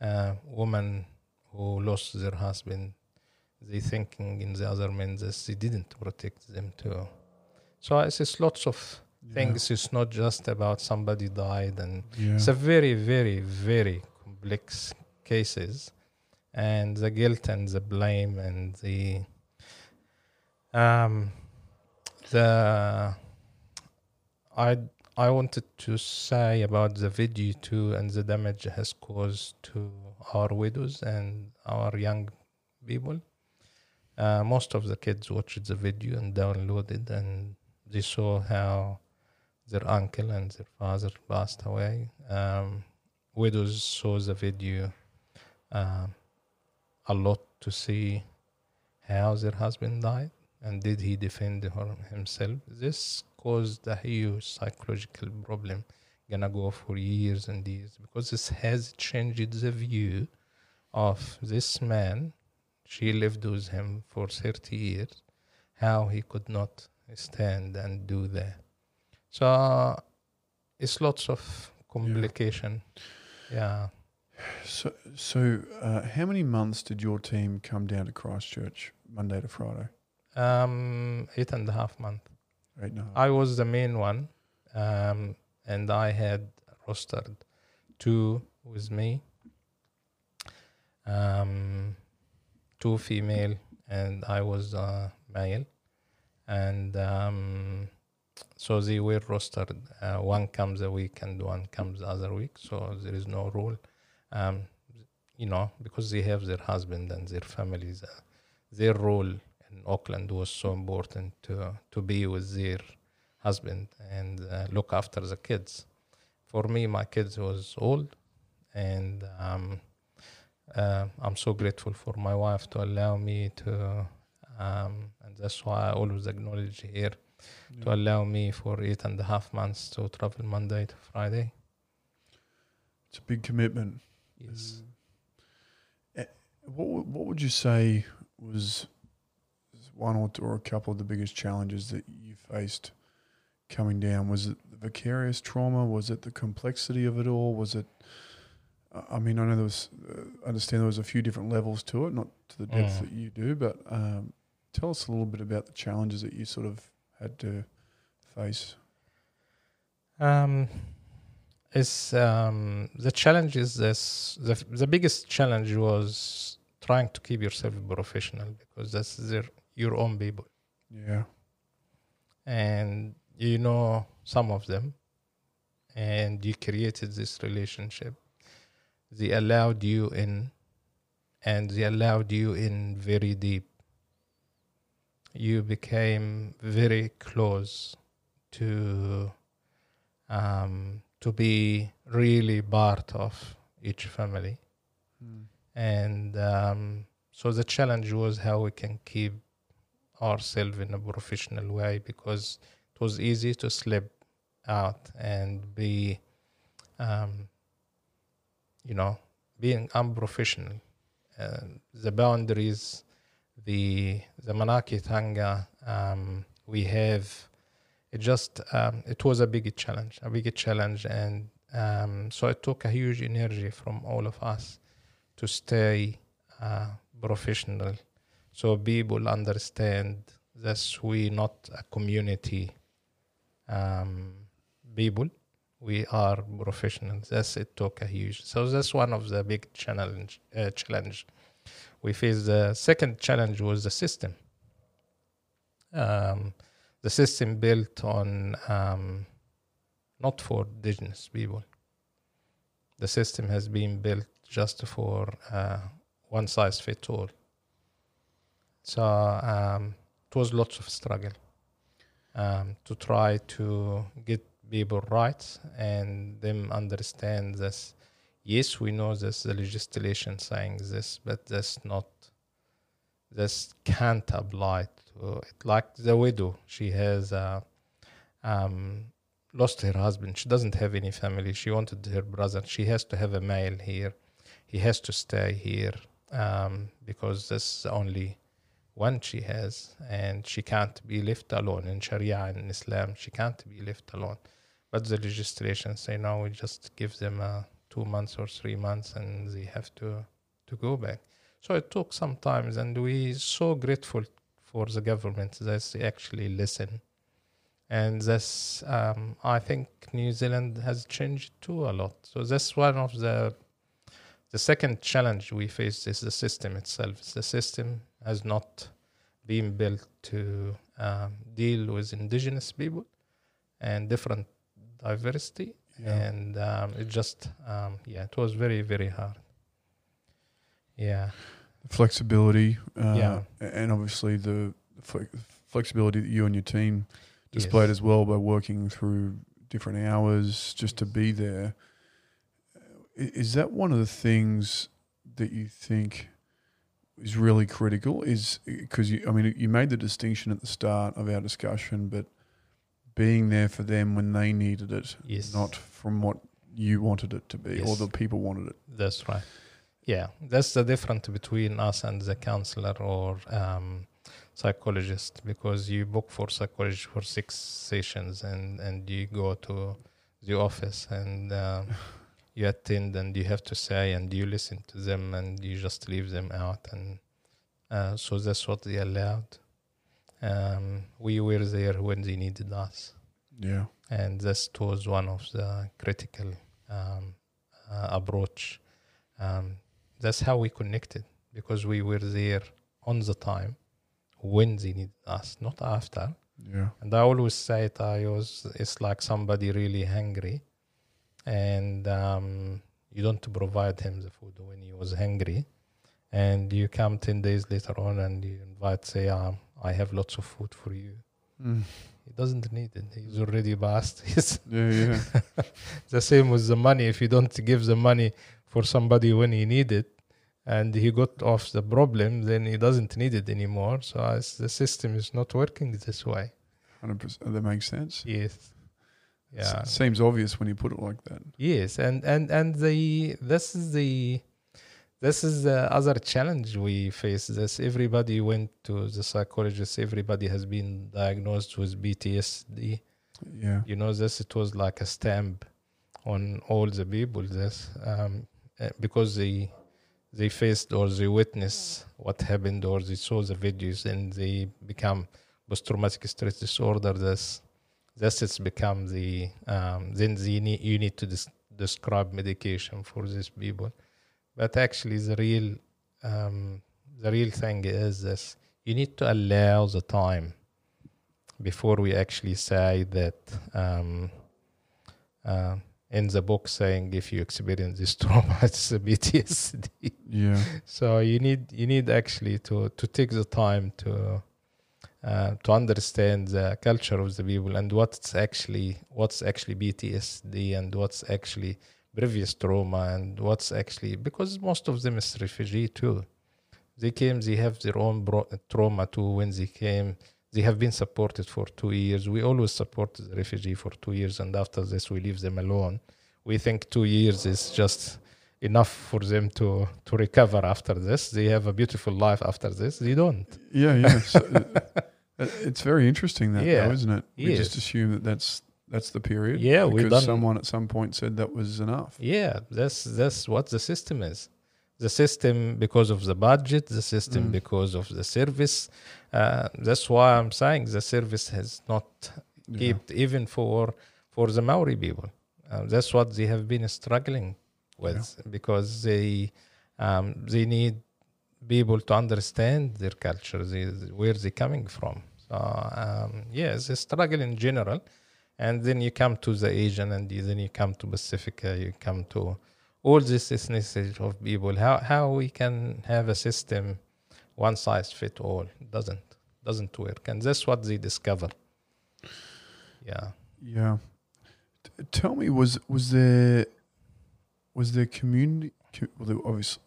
Speaker 2: Uh, women who lost their husband, they thinking in the other men that they didn't protect them too. So it's just lots of things. It's not just about somebody died and
Speaker 1: Yeah,
Speaker 2: it's a very, very, very complex cases, and the guilt and the blame and the um the I I wanted to say about the video too and the damage it has caused to our widows and our young people. uh, most of the kids watched the video and downloaded, and they saw how their uncle and their father passed away. Um, widows saw the video um, a lot to see how their husband died and did he defend her himself. This caused a huge psychological problem. Gonna go for years and years because this has changed the view of this man. She lived with him for 30 years. How he could not stand and do that. So it's lots of complication. Yeah.
Speaker 1: So, so uh, how many months did your team come down to Christchurch Monday to Friday?
Speaker 2: Um, eight and a half month.
Speaker 1: A half.
Speaker 2: I was the main one, um, and I had rostered two with me, um, two female, and I was uh, male, and um, so they were rostered. Uh, one comes a week and one comes the other week, so there is no rule. Um, you know, because they have their husband and their families, uh, their role in Auckland was so important to to be with their husband and uh, look after the kids. For me, my kids was old, and um, uh, I'm so grateful for my wife to allow me to, um, and that's why I always acknowledge here to allow me for eight and a half months to travel Monday to Friday.
Speaker 1: It's a big commitment.
Speaker 2: Yes.
Speaker 1: Uh, What would- what would you say was one or, two, or a couple of the biggest challenges that you faced coming down? Was it the vicarious trauma? Was it the complexity of it all? Was it? I I mean, I know there was. Uh, I understand there was a few different levels to it, not to the depth
Speaker 2: Mm.
Speaker 1: that you do, but um, tell us a little bit about the challenges that you sort of had to face.
Speaker 2: Um, it's um, the challenge is this. The the biggest challenge was trying to keep yourself professional because that's their your own people,
Speaker 1: Yeah.
Speaker 2: and you know some of them, and you created this relationship. They allowed you in, and they allowed you in very deep. You became very close to um, to be really part of each family. And um, so the challenge was how we can keep ourselves in a professional way because it was easy to slip out and be, um, you know, being unprofessional. Uh, the boundaries, the the Manaakitanga um, we have it just um, it was a big challenge a big challenge and um, so it took a huge energy from all of us to stay uh, professional so people understand that we not a community um, people. We are professionals. That's it took a huge. So that's one of the big challenge uh, challenge. We faced the second challenge was the system. Um, the system built on um, not for indigenous people. The system has been built just for uh, one size fits all. So um, it was lots of struggle um, to try to get people right and them understand this. Yes, we know this the legislation saying this, but that's not. This can't apply to it. Like the widow, she has uh, um, lost her husband. She doesn't have any family. She wanted her brother. She has to have a male here. He has to stay here um, because that's the only one she has, and she can't be left alone in Sharia and Islam. She can't be left alone. But the legislation say no. We just give them uh, two months or three months, and they have to to go back. So it took some time, and we so grateful for the government that they actually listen. And that's, um, I think New Zealand has changed too a lot. So that's one of the the second challenge we face is the system itself. The system has not been built to um, deal with indigenous people and different diversity,
Speaker 1: Yeah.
Speaker 2: and um, it just, um, yeah, it was very very hard. Yeah.
Speaker 1: flexibility, uh,
Speaker 2: Yeah.
Speaker 1: and obviously the fle- flexibility that you and your team displayed
Speaker 2: Yes.
Speaker 1: as well by working through different hours just to be there. Is that one of the things that you think is really critical? Is because you, I mean, you made the distinction at the start of our discussion, but being there for them when they needed it,
Speaker 2: Yes.
Speaker 1: not from what you wanted it to be or the people wanted it.
Speaker 2: That's right. Yeah, that's the difference between us and the counselor or um, psychologist because you book for psychologist for six sessions and, and you go to the office and um, you attend and you have to say and you listen to them and you just leave them out and uh, so that's what they allowed. Um, we were there when they needed us
Speaker 1: Yeah.
Speaker 2: and this was one of the critical um, uh, approach. Um, that's how we connected because we were there on the time when they needed us, not after.
Speaker 1: Yeah.
Speaker 2: And I always say it, I was it's like somebody really hungry, and um, you don't provide him the food when he was hungry, and you come ten days later on and you invite, say, um, I have lots of food for you.
Speaker 1: Mm.
Speaker 2: He doesn't need it. He's already passed.
Speaker 1: Yeah. Yeah.
Speaker 2: the same with the money. If you don't give the money for somebody when he need it, and he got off the problem, then he doesn't need it anymore. So the system is not working this way.
Speaker 1: Hundred percent. That makes sense.
Speaker 2: Yes. Yeah.
Speaker 1: S- seems obvious when you put it like that.
Speaker 2: Yes, and and and the this is the this is the other challenge we face. This everybody went to the psychologist. Everybody has been diagnosed with PTSD.
Speaker 1: Yeah.
Speaker 2: you know this it was like a stamp on all the people this um, uh, because they they faced or they witnessed what happened or they saw the videos and they become post-traumatic stress disorder this this has become the um, then need, you need to dis- describe medication for these people but actually the real um, the real thing is this you need to allow the time before we actually say that um, uh, in the book saying if you experience this trauma it's a PTSD.
Speaker 1: Yeah.
Speaker 2: so you need you need actually to to take the time to uh, to understand the culture of the people and what's actually what's actually PTSD and what's actually previous trauma and what's actually because most of them is refugee too. They came, they have their own bro- trauma too when they came they have been supported for two years. We always support the refugee for two years, and after this, we leave them alone. We think two years is just enough for them to to recover after this. They have a beautiful life after this. They don't.
Speaker 1: Yeah. Yeah. Uh, it's very interesting that
Speaker 2: Yeah.
Speaker 1: though, isn't it? We just assume that that's that's the period.
Speaker 2: Yeah,
Speaker 1: because someone at some point said that was enough.
Speaker 2: Yeah, that's that's what the system is. The system because of the budget, the system
Speaker 1: Mm.
Speaker 2: because of the service. Uh, that's why I'm saying the service has not
Speaker 1: Yeah.
Speaker 2: kept even for for the Maori people. Uh, that's what they have been struggling with because they um, they need people to understand their culture, they, where they're coming from. So um, yes, a struggle in general, and then you come to the Asian, and then you come to Pacifica, you come to all this ethnicity of people. How how we can have a system one size fit all doesn't doesn't work, and that's what they discover. Yeah.
Speaker 1: Yeah. T- tell me, was was there was there community? Well, obviously,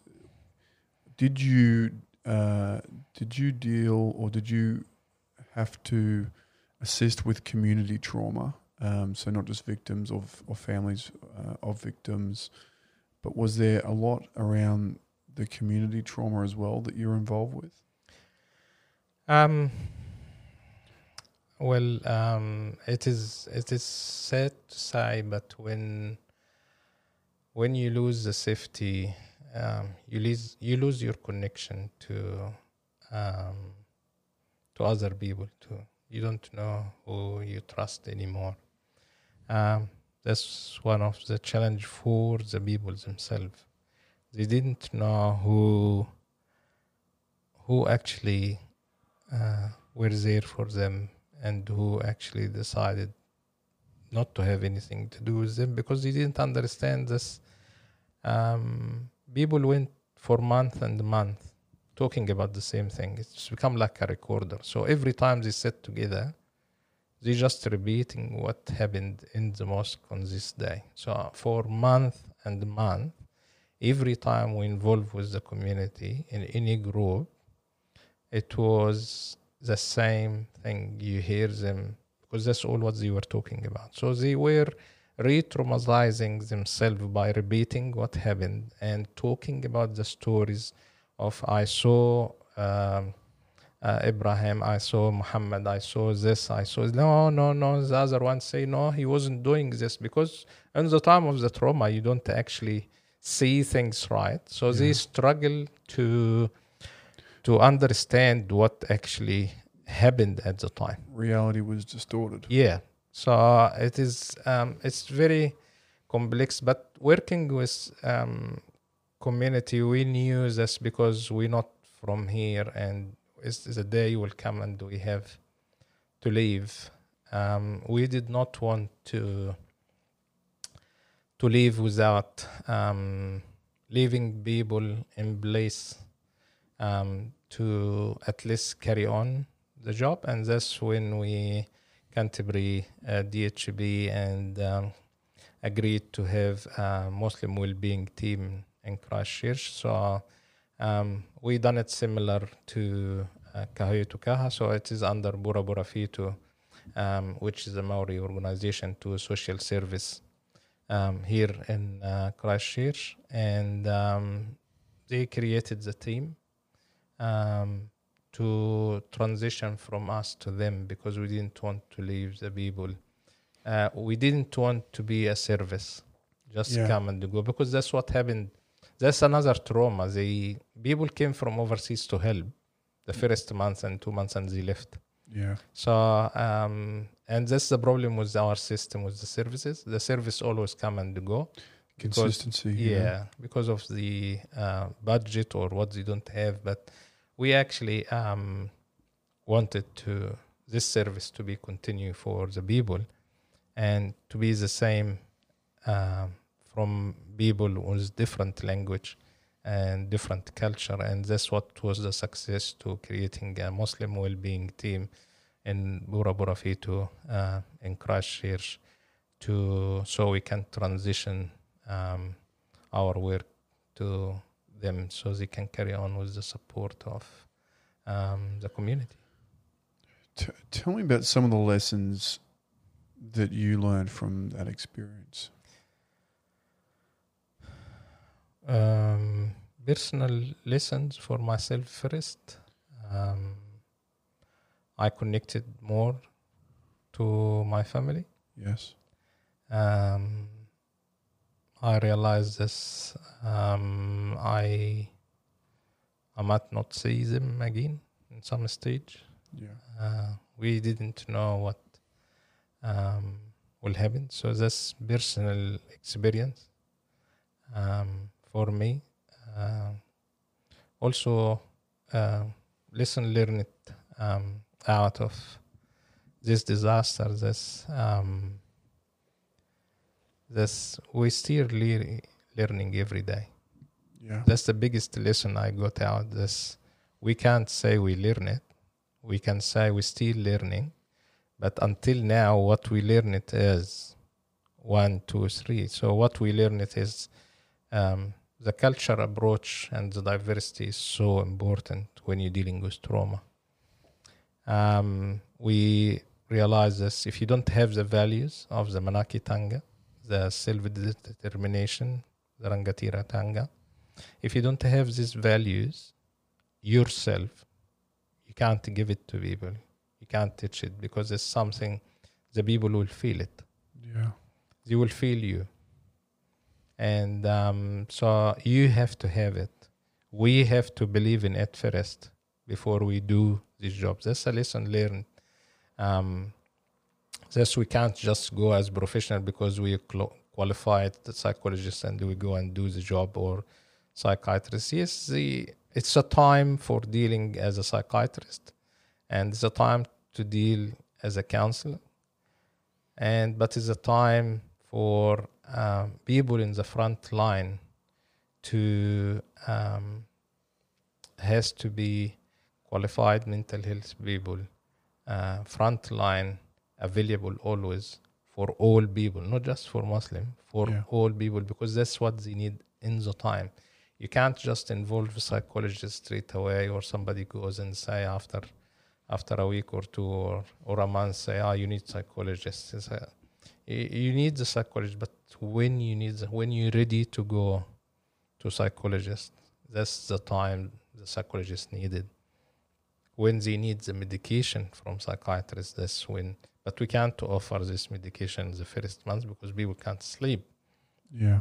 Speaker 1: did you uh, did you deal or did you have to assist with community trauma? Um, so not just victims of or families uh, of victims, but was there a lot around the community trauma as well that you're involved with?
Speaker 2: Um. Well, um, it is it is sad to say, but when when you lose the safety, um, you lose you lose your connection to um, to other people too. You don't know who you trust anymore. Um, that's one of the challenge for the people themselves. They didn't know who who actually uh, were there for them and who actually decided not to have anything to do with them because they didn't understand this. Um, people went for month and month talking about the same thing. It's become like a recorder. So every time they sit together, they just repeating what happened in the mosque on this day. So uh, for month and month, every time we involve with the community in any group, it was the same thing. You hear them because that's all what they were talking about. So they were re-traumatizing themselves by repeating what happened and talking about the stories of I saw um, uh, Ibrahim, I saw Muhammad, I saw this, I saw no, no, no. The other one say no, he wasn't doing this because in the time of the trauma, you don't actually see things right. So
Speaker 1: Yeah.
Speaker 2: they struggle to to understand what actually happened at the time.
Speaker 1: Reality was distorted.
Speaker 2: Yeah. So it is um, it's very complex, but working with um, community, we knew this because we're not from here, and it's, the day will come and we have to leave. Um, we did not want to to leave without um, leaving people in place um, to at least carry on the job, and that's when we Canterbury, uh, DHB, and um, agreed to have a Muslim well-being team in Christchurch. So um, we done it similar to uh, Kahui Tukaha, so it is under Purapura Whetu, um, which is a Maori organization to social service um, here in uh, Christchurch, and um, they created the team um, to transition from us to them because we didn't want to leave the people. Uh, we didn't want to be a service, just
Speaker 1: Yeah.
Speaker 2: come and go because that's what happened. That's another trauma. The people came from overseas to help the first month and two months, and they left.
Speaker 1: Yeah.
Speaker 2: So, um, and that's the problem with our system with the services. The service always come and go. Because-
Speaker 1: Consistency.
Speaker 2: Yeah, because of the uh, budget or what they don't have. But we actually um, wanted to this service to be continue for the people and to be the same um, from people with different language and different culture. And that's what was the success to creating a Muslim well-being team in Purapura Whetu uh, in Christchurch to so we can transition um, our work to them so they can carry on with the support of um, the community.
Speaker 1: T- tell me about some of the lessons that you learned from that experience.
Speaker 2: Um, personal lessons for myself first. Um, I connected more to my family.
Speaker 1: Yes.
Speaker 2: Um, I realized this. Um, I I might not see them again in some stage.
Speaker 1: Yeah.
Speaker 2: Uh, we didn't know what um, will happen. So this personal experience um, for me. Uh, also, uh, lesson learned um, out of this disaster. This um, this we still le- learning every day.
Speaker 1: Yeah.
Speaker 2: That's the biggest lesson I got out. This we can't say we learn it. We can say we're still learning, but until now, what we learn it is one, two, three. So what we learn it is um, the culture approach and the diversity is so important when you're dealing with trauma. Um, we realize this if you don't have the values of the Manaakitanga, the self determination, the Rangatiratanga, if you don't have these values yourself, you can't give it to people. You can't teach it because it's something the people will feel it.
Speaker 1: Yeah.
Speaker 2: They will feel you. And um, so you have to have it. We have to believe in it first before we do these jobs. That's a lesson learned. Um, that's we can't just go as professional because we qualified psychologists and we go and do the job or psychiatrist. Yes, the it's a time for dealing as a psychiatrist, and it's a time to deal as a counselor, and but it's a time for um, people in the front line to um, has to be qualified mental health people, uh, frontline, available always for all people, not just for Muslim, for
Speaker 1: Yeah.
Speaker 2: all people, because that's what they need in the time. You can't just involve a psychologist straight away, or somebody goes and say after after a week or two or, or a month, say, ah, you need psychologists. It's a- you you need the psychologist, but when you need, the- when you're ready to go to psychologist, that's the time the psychologist needed. When they need the medication from psychiatrist, that's when. But we can't offer this medication the first month because people can't sleep.
Speaker 1: Yeah.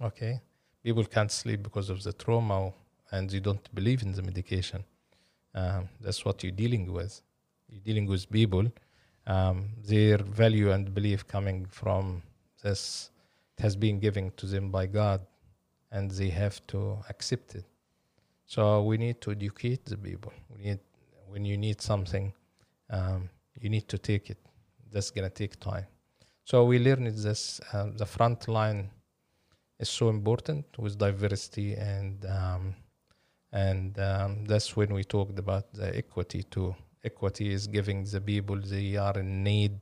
Speaker 2: Okay, people can't sleep because of the trauma, and they don't believe in the medication. Um, that's what you're dealing with. You're dealing with people. Um, their value and belief coming from this it has been given to them by God, and they have to accept it. So we need to educate the people. We need when you need something, um, you need to take it. That's gonna take time. So we learned this. Uh, the front line is so important with diversity and um, and um, that's when we talked about the equity too. Equity is giving the people they are in need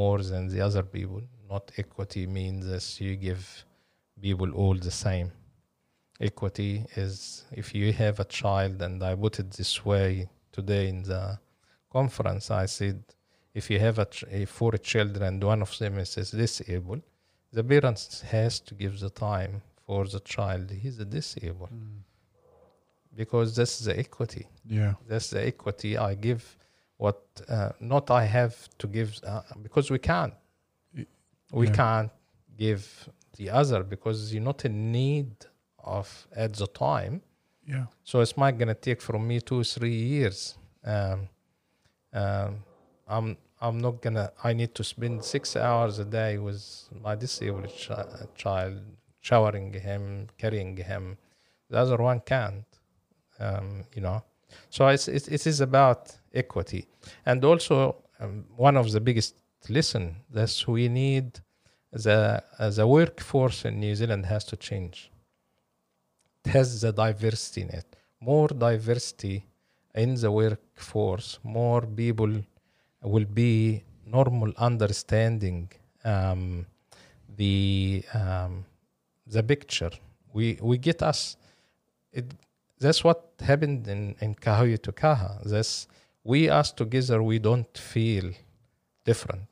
Speaker 2: more than the other people. Not equity means that you give people all the same. Equity is if you have a child, and I put it this way today in the conference. I said, if you have a a eh, four children and one of them is, is disabled, the parents has to give the time for the child. He's disabled mm. Because that's the equity.
Speaker 1: Yeah.
Speaker 2: That's the equity I give. What uh, not I have to give uh, because we can't. We
Speaker 1: yeah.
Speaker 2: can't give the other because you're not in need of at the time.
Speaker 1: Yeah.
Speaker 2: So it's not gonna take from me two three years. Um, um, I'm I'm not gonna. I need to spend six hours a day with my disabled chi- child, showering him, carrying him. The other one can't. Um, you know. So it's, it's it is about equity, and also um, one of the biggest lesson that we need the uh, the workforce in New Zealand has to change. It has the diversity in it. More diversity in the workforce, more people will be normal understanding um, the um, the picture. We we get us. It, that's what happened in in Kahui Tukaha. That's we us together. We don't feel different.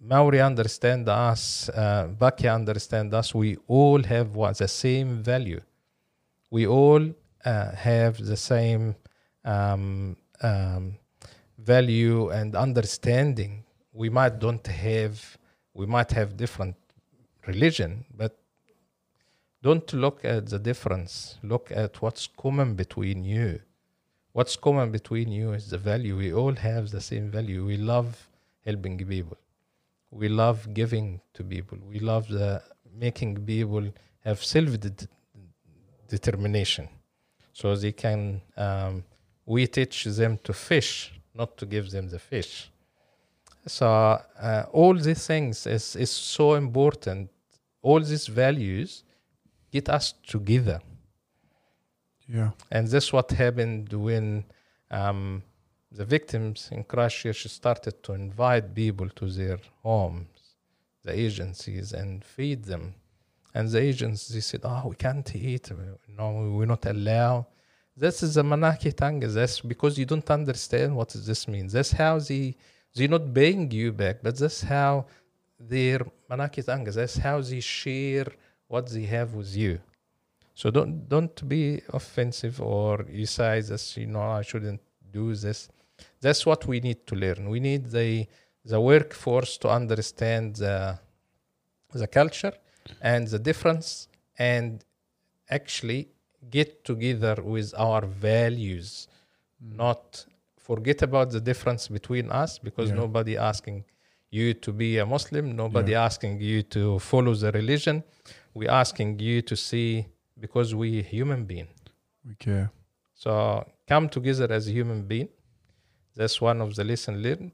Speaker 2: Maori understand us, uh, Baki understand us. We all have what the same value. We all uh, have the same um, um, value and understanding. We might don't have, we might have different religion, but don't look at the difference. Look at what's common between you. What's common between you is the value. We all have the same value. We love helping people. We love giving to people. We love the making people have self determination, so they can. Um, we teach them to fish, not to give them the fish. So uh, all these things is is so important. All these values get us together
Speaker 1: Yeah.
Speaker 2: and that's what happened when um, the victims in Christchurch started to invite people to their homes, the agencies, and feed them. And the agencies said, "Oh, we can't eat. No, we're not allowed." This is a manaki tanga. That's because you don't understand what this means. That's how they they're not paying you back, but that's how their manaakitanga. That's how they share what they have with you. So don't don't be offensive or you say this, you know, I shouldn't do this. That's what we need to learn. We need the the workforce to understand the the culture and the difference and actually get together with our values, mm. not forget about the difference between us because
Speaker 1: Yeah.
Speaker 2: nobody asking you to be a Muslim, nobody asking you to follow the religion. We asking you to see because we human being.
Speaker 1: We care.
Speaker 2: So come together as a human being. That's one of the lesson learned.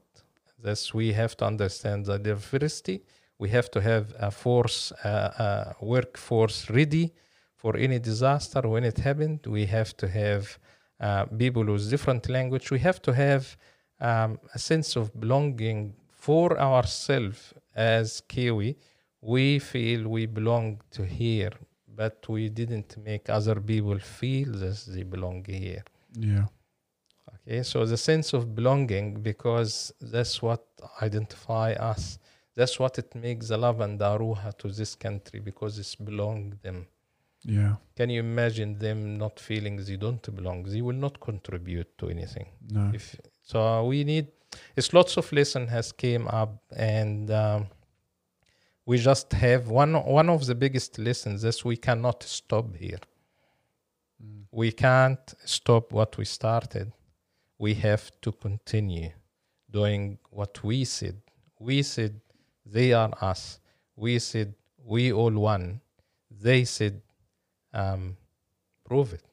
Speaker 2: That's we have to understand the diversity. We have to have a force, uh, a workforce ready for any disaster when it happened we have to have uh, people with different language we have to have um, a sense of belonging for ourselves as kiwi we feel we belong to here but we didn't make other people feel that they belong here
Speaker 1: Yeah.
Speaker 2: Okay, so the sense of belonging, because that's what identify us. That's what it makes the love and the aroha to this country because it's belong them.
Speaker 1: Yeah.
Speaker 2: Can you imagine them not feeling they don't belong? They will not contribute to anything.
Speaker 1: No.
Speaker 2: If so, we need. It's lots of lesson has came up, and um, we just have one. One of the biggest lessons is we cannot stop here.
Speaker 1: Mm.
Speaker 2: We can't stop what we started. We have to continue doing what we said. We said they are us. We said we all one. They said um, prove it.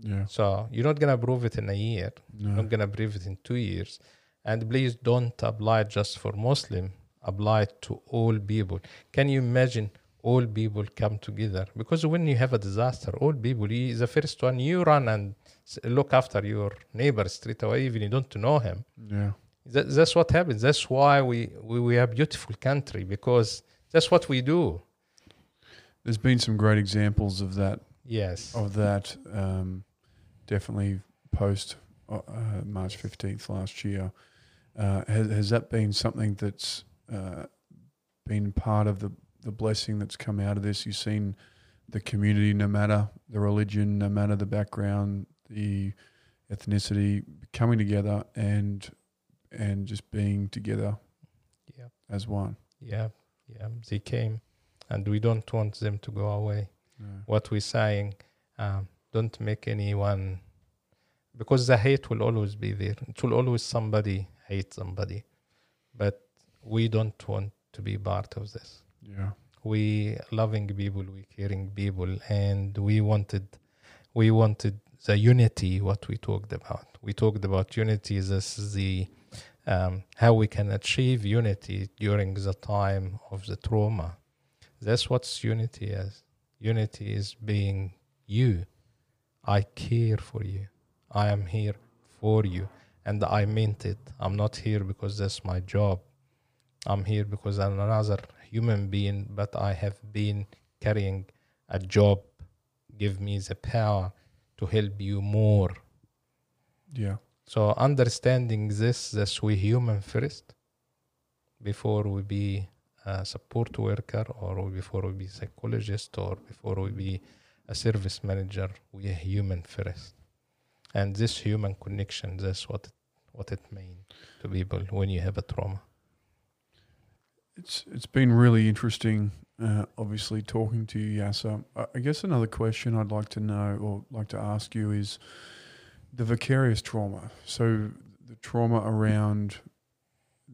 Speaker 1: Yeah.
Speaker 2: So you're not gonna prove it in a year.
Speaker 1: No.
Speaker 2: You're not gonna prove it in two years. And please don't apply just for Muslim. Apply to all people. Can you imagine all people come together? Because when you have a disaster, all people, you, the first one, you run and look after your neighbor straight away, even you don't know him.
Speaker 1: Yeah.
Speaker 2: That, that's what happens. That's why we, we, we are a beautiful country because that's what we do.
Speaker 1: There's been some great examples of that
Speaker 2: Yes.
Speaker 1: of that. Um, definitely post uh, uh, March fifteenth last year. Uh, has has that been something that's uh, been part of the the blessing that's come out of this? You've seen the community, no matter the religion, no matter the background, the ethnicity, coming together and and just being together
Speaker 2: Yeah.
Speaker 1: as one.
Speaker 2: Yeah. Yeah. They came and we don't want them to go away.
Speaker 1: No.
Speaker 2: what we're saying um, don't make anyone because the hate will always be there it will always somebody hate somebody but we don't want to be part of this.
Speaker 1: Yeah.
Speaker 2: we loving people we caring people and we wanted we wanted the unity what we talked about. We talked about unity this is the um, how we can achieve unity during the time of the trauma. That's what unity is. Unity is being you. I care for you. I am here for you. And i meant it. I'm not here because that's my job i'm here because i'm another human being but i have been carrying a job. Give me the power to help you more.
Speaker 1: Yeah.
Speaker 2: so understanding this that we human first before we be a support worker or before we be psychologist or before we be a service manager we are human first. And this human connection that's what it, what it means to people when you have a trauma
Speaker 1: It's it's been really interesting, uh, obviously talking to you, Yasser. I guess another question I'd like to know or like to ask you is the vicarious trauma. So the trauma around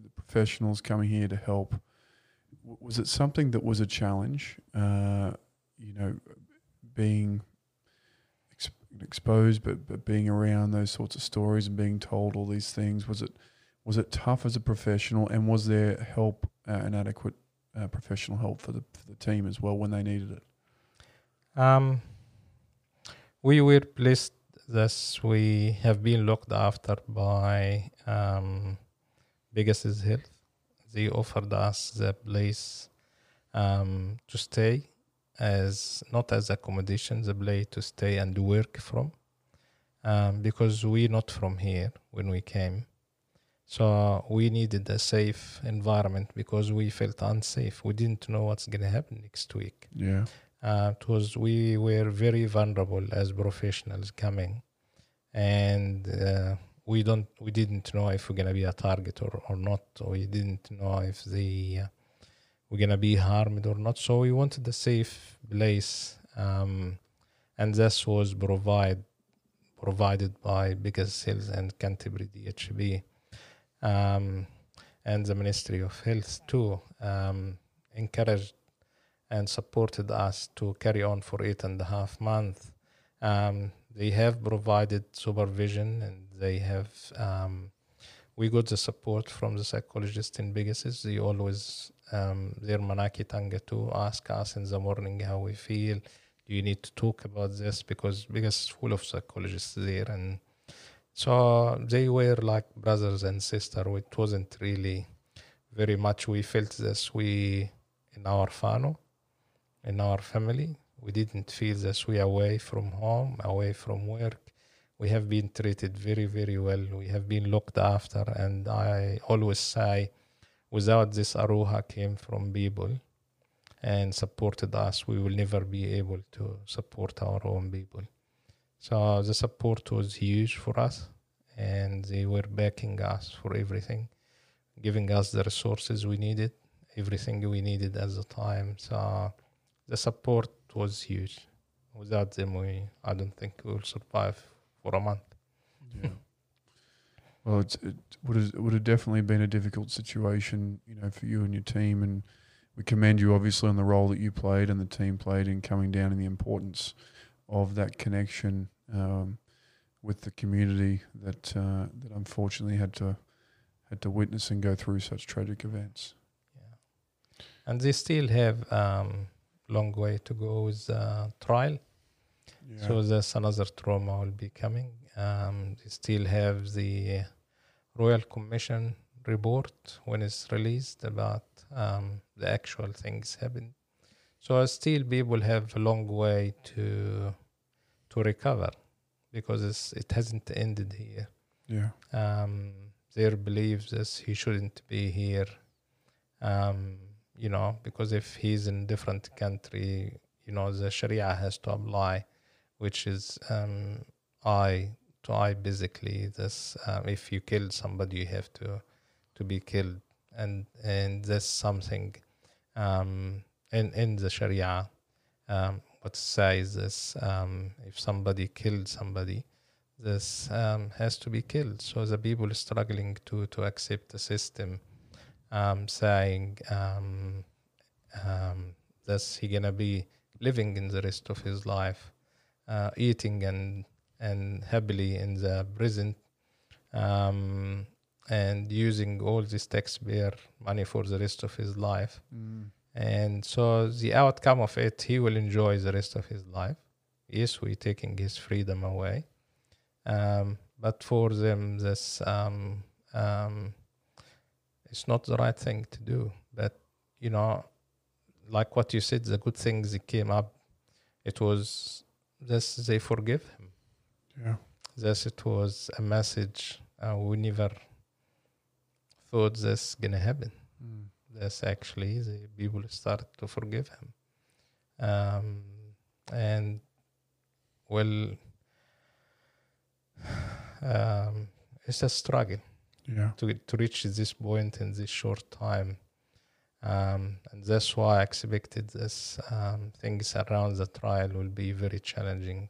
Speaker 1: the professionals coming here to help. Was it something that was a challenge? Uh, you know, being ex- exposed, but but being around those sorts of stories and being told all these things. Was it was it tough as a professional, and was there help uh, adequate uh, professional help for the for the team as well when they needed it?
Speaker 2: Um, we were blessed that we have been looked after by um, Health. They offered us the place um, to stay as not as accommodation, the place to stay and work from, um, because we're not from here when we came. So we needed a safe environment because we felt unsafe. We didn't know what's gonna happen next week.
Speaker 1: Yeah,
Speaker 2: uh, it was we were very vulnerable as professionals coming. And uh, we don't we didn't know if we're gonna be a target or, or not. Or we didn't know if the uh, we're gonna be harmed or not. So we wanted a safe place um, and this was provide provided by Pegasus and Canterbury DHB um, and the Ministry of Health too um, encouraged and supported us to carry on for eight and a half months. Um, they have provided supervision and they have um, we got the support from the psychologist in Pegasus. They always um, their manaakitanga to ask us in the morning how we feel, do you need to talk about this because because full of psychologists there and so they were like brothers and sisters it wasn't really very much. We felt this we in our whānau in our family we didn't feel this we away from home away from work. We have been treated very very well. We have been looked after. And i always say without this aroha came from people and supported us we will never be able to support our own people so the support was huge for us and they were backing us for everything giving us the resources we needed, everything we needed at the time. So the support was huge. Without them, we I don't think we will survive for a month.
Speaker 1: Yeah. well, it would have, would have definitely been a difficult situation, you know, for you and your team, and we commend you obviously on the role that you played and the team played in coming down and the importance of that connection um, with the community that uh, that unfortunately had to had to witness and go through such tragic events.
Speaker 2: Yeah, and they still have um, long way to go with the trial. Yeah. So there's another trauma will be coming. Um, they still have the Royal Commission report when it's released about um, the actual things happened. So still people have a long way to to recover because it hasn't ended here.
Speaker 1: Yeah.
Speaker 2: Um, their beliefs is he shouldn't be here. Um, you know, because if he's in different country, you know, the Sharia has to apply, which is um, eye to eye. Basically, this um, if you kill somebody, you have to to be killed, and and that's something um, in in the Sharia. Um, what says this? Um, if somebody killed somebody, this um, has to be killed. So the people struggling to to accept the system, um, saying um, um, he gonna be living in the rest of his life, uh, eating and and happily in the prison, um, and using all this taxpayer money for the rest of his life. Mm. And so the outcome of it, he will enjoy the rest of his life. Yes, we're taking his freedom away um, but for them, this um, um, it's not the right thing to do. But you know, like what you said, the good things that came up, it was this they forgive him.
Speaker 1: Yeah.
Speaker 2: This it was a message uh, we never thought this gonna happen. Mm. This actually the people start to forgive him, um, and well um, it's a struggle
Speaker 1: yeah.
Speaker 2: to to reach this point in this short time. Um, and that's why I expected this um, things around the trial will be very challenging.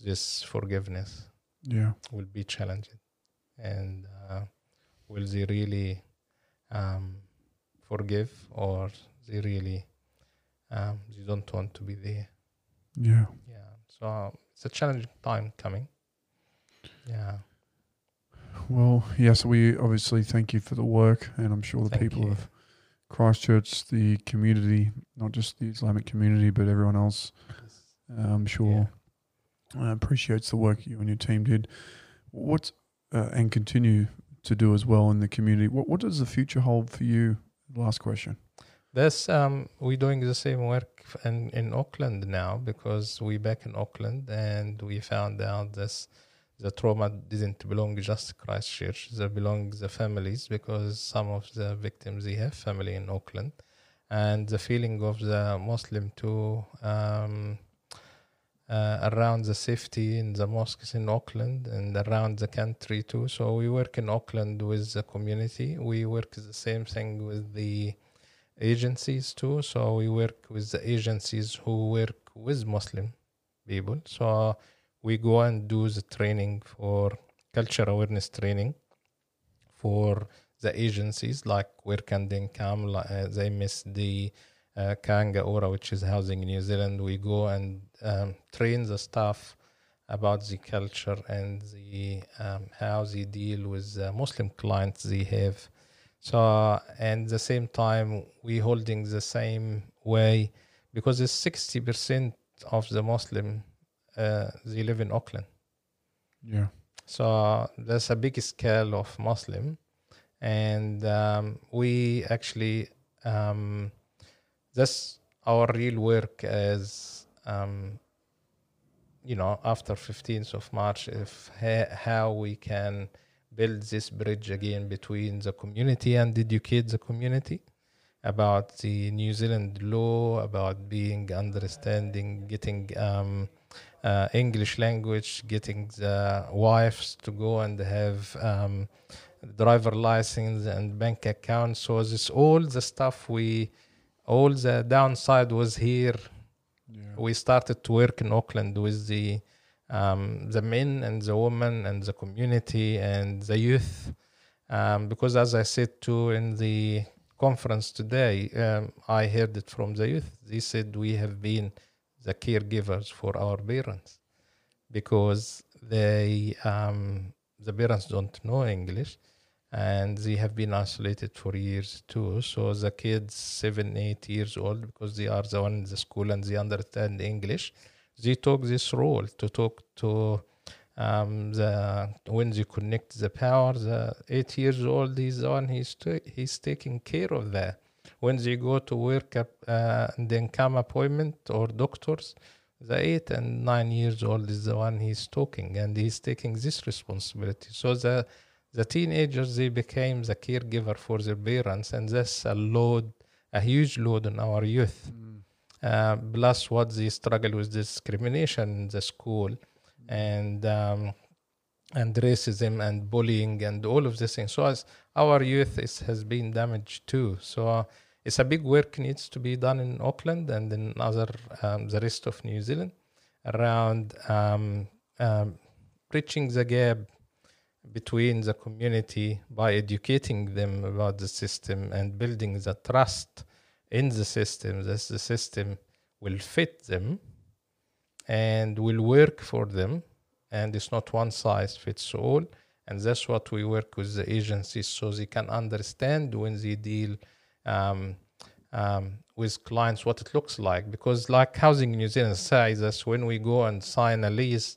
Speaker 2: This forgiveness,
Speaker 1: yeah,
Speaker 2: will be challenging, and uh, will they really um, forgive, or they really um, they don't want to be there?
Speaker 1: Yeah,
Speaker 2: yeah. So it's a challenging time coming. Yeah.
Speaker 1: Well, yes, we obviously thank you for the work, and I'm sure the thank people you. of Christchurch, the community, not just the Islamic community, but everyone else, uh, I'm sure yeah. uh, appreciates the work you and your team did. What's uh, and continue to do as well in the community. What what does the future hold for you? Last question.
Speaker 2: This um, we're doing the same work in in Auckland now because we're back in Auckland and we found out this the trauma didn't belong just to Christchurch. They belong the families because some of the victims they have family in Auckland, and the feeling of the Muslim too um, uh, around the safety in the mosques in Auckland and around the country too. So we work in Auckland with the community. We work the same thing with the agencies too. So we work with the agencies who work with Muslim people. So we go and do the training for culture awareness training for the agencies like where can they come like, uh, the MSD uh, Kāinga Ora which is housing in New Zealand we go and um, train the staff about the culture and the um, how they deal with the Muslim clients they have so and the same time we holding the same way because it's 60% of the Muslim uh, they live in Auckland.
Speaker 1: Yeah.
Speaker 2: So there's a big scale of Muslim, and um, we actually um, that's our real work as um, you know after 15th of March, if ha- how we can build this bridge again between the community and educate the community about the New Zealand law, about being understanding, getting um, uh, English language, getting the wives to go and have um, driver license and bank account. So this all the stuff we, all the downside was here.
Speaker 1: Yeah.
Speaker 2: We started to work in Auckland with the um, the men and the women and the community and the youth. Um, because as I said too in the conference today, um, I heard it from the youth. They said we have been the caregivers for our parents because they um, the parents don't know English and they have been isolated for years too. So the kids seven, eight years old because they are the one in the school and they understand English. They took this role to talk to um, the when they connect the power. The eight years old is the one he's ta- he's taking care of that when they go to work up uh, and then come appointment or doctors the eight and nine years old is the one he's talking and he's taking this responsibility so the the teenagers they became the caregiver for their parents and that's a load a huge load on our youth. Uh, plus what they struggle with discrimination in the school and um, and racism and bullying and all of these things. So as our youth is, has been damaged too. So it's a big work needs to be done in Auckland and in other um, the rest of New Zealand around um, um, bridging the gap between the community by educating them about the system and building the trust in the system that the system will fit them and will work for them. And it's not one size fits all. And that's what we work with the agencies so they can understand when they deal um, um, with clients what it looks like. Because like housing in new zealand says that when we go and sign a lease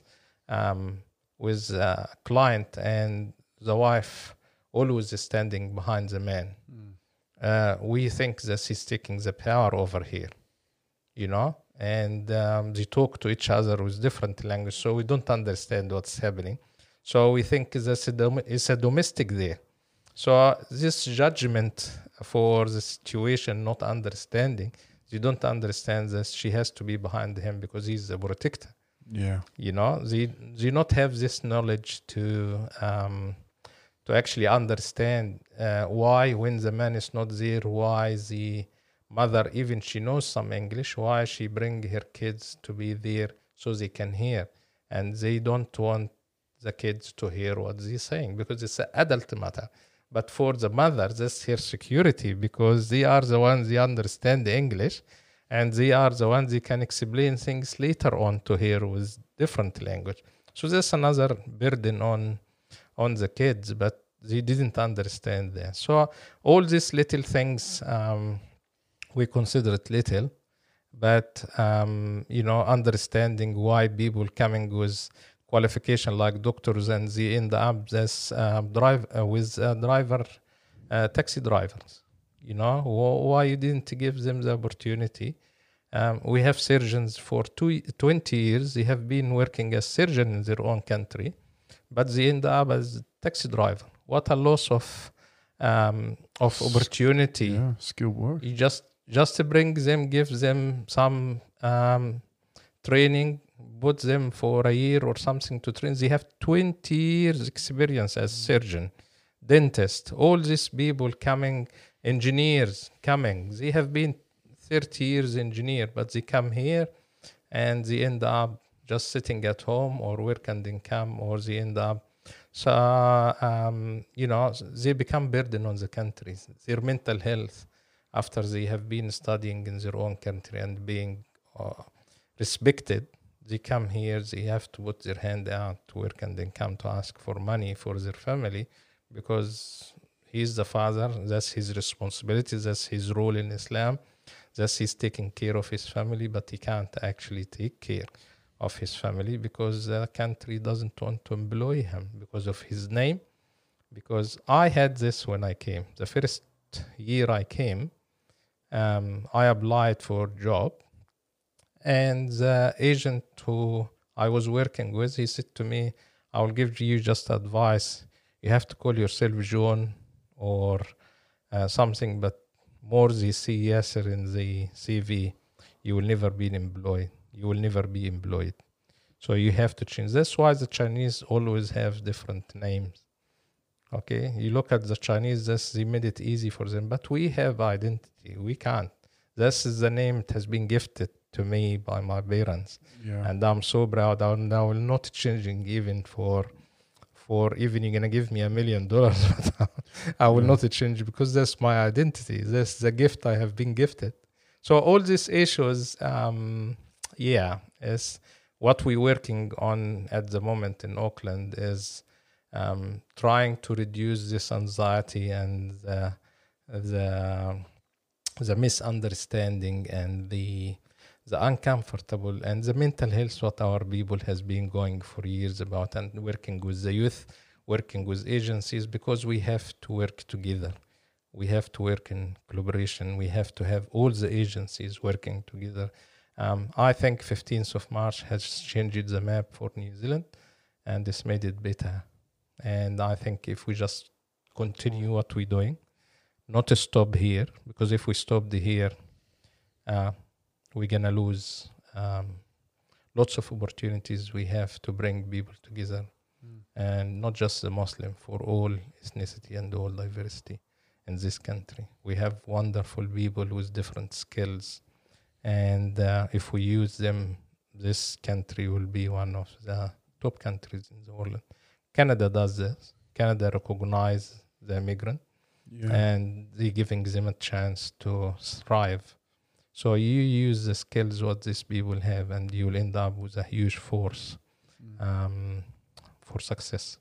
Speaker 2: um, with a client and the wife always standing behind the man. Uh, we think that he's taking the power over here you know? And um, they talk to each other with different language so we don't understand what's happening. So we think that a dom- it's a domestic there. So uh, this judgment for the situation not understanding you don't understand that she has to be behind him because he's the protector
Speaker 1: Yeah.
Speaker 2: you know they do not have this knowledge to um to actually understand uh, why when the man is not there why the mother even she knows some english why she bring her kids to be there so they can hear. And they don't want the kids to hear what they're saying because it's an adult matter. But for the mother that's her security because they are the ones they understand the english and they are the ones they can explain things later on to her with different language. So that's another burden on on the kids but they didn't understand that. So all these little things um, we consider it little but um, you know understanding why people coming with qualification like doctors and they end up as um, drive uh, with uh, driver uh, taxi drivers you know why you didn't give them the opportunity. Um, we have surgeons for two, 20 years. They have been working as surgeon in their own country but they end up as taxi driver. What a loss of um, of opportunity.
Speaker 1: Yeah. Skilled work.
Speaker 2: you just just to bring them give them some um, training put them for a year or something to train. They have 20 years experience as surgeon dentist all these people coming engineers coming. They have been 30 years engineer but they come here and they end up just sitting at home or work and income or they end up so um, you know they become burden on the country their mental health after they have been studying in their own country and being uh, respected. They come here they have to put their hand out to work and then come to ask for money for their family because he's the father that's his responsibility that's his role in islam Thus, he's taking care of his family, but he can't actually take care of his family because the country doesn't want to employ him because of his name. Because I had this when I came. The first year I came, um, I applied for a job, and the agent who I was working with, he said to me, "I will give you just advice. You have to call yourself John or uh, something, but more the Yasser in the CV, you will never be employed. You will never be employed. So you have to change. That's why the Chinese always have different names. Okay, you look at the Chinese, this they made it easy for them, but we have identity. We can't. This is the name that has been gifted to me by my parents,
Speaker 1: Yeah.
Speaker 2: and I'm so proud. I'm now not changing even for, for even you're gonna give me a million dollars, I will not change because that's my identity. That's the gift I have been gifted. So all these issues, um, yeah, is what we're working on at the moment in Auckland is um, trying to reduce this anxiety and the the, the misunderstanding and the the uncomfortable and the mental health what our people has been going for years about and working with the youth working with agencies because we have to work together. We have to work in collaboration. We have to have all the agencies working together. Um, i think 15th of march has changed the map for new zealand and it's made it better. And i think if we just continue what we're doing not to stop here because if we stop here uh, we're gonna lose um, lots of opportunities we have to bring people together and not just the Muslim, for all ethnicity and all diversity in this country. We have wonderful people with different skills, and uh, if we use them, this country will be one of the top countries in the world. Canada does this. Canada recognize the immigrant
Speaker 1: Yeah.
Speaker 2: and they giving them a chance to thrive. So you use the skills what these people have, and you'll end up with a huge force um, for success.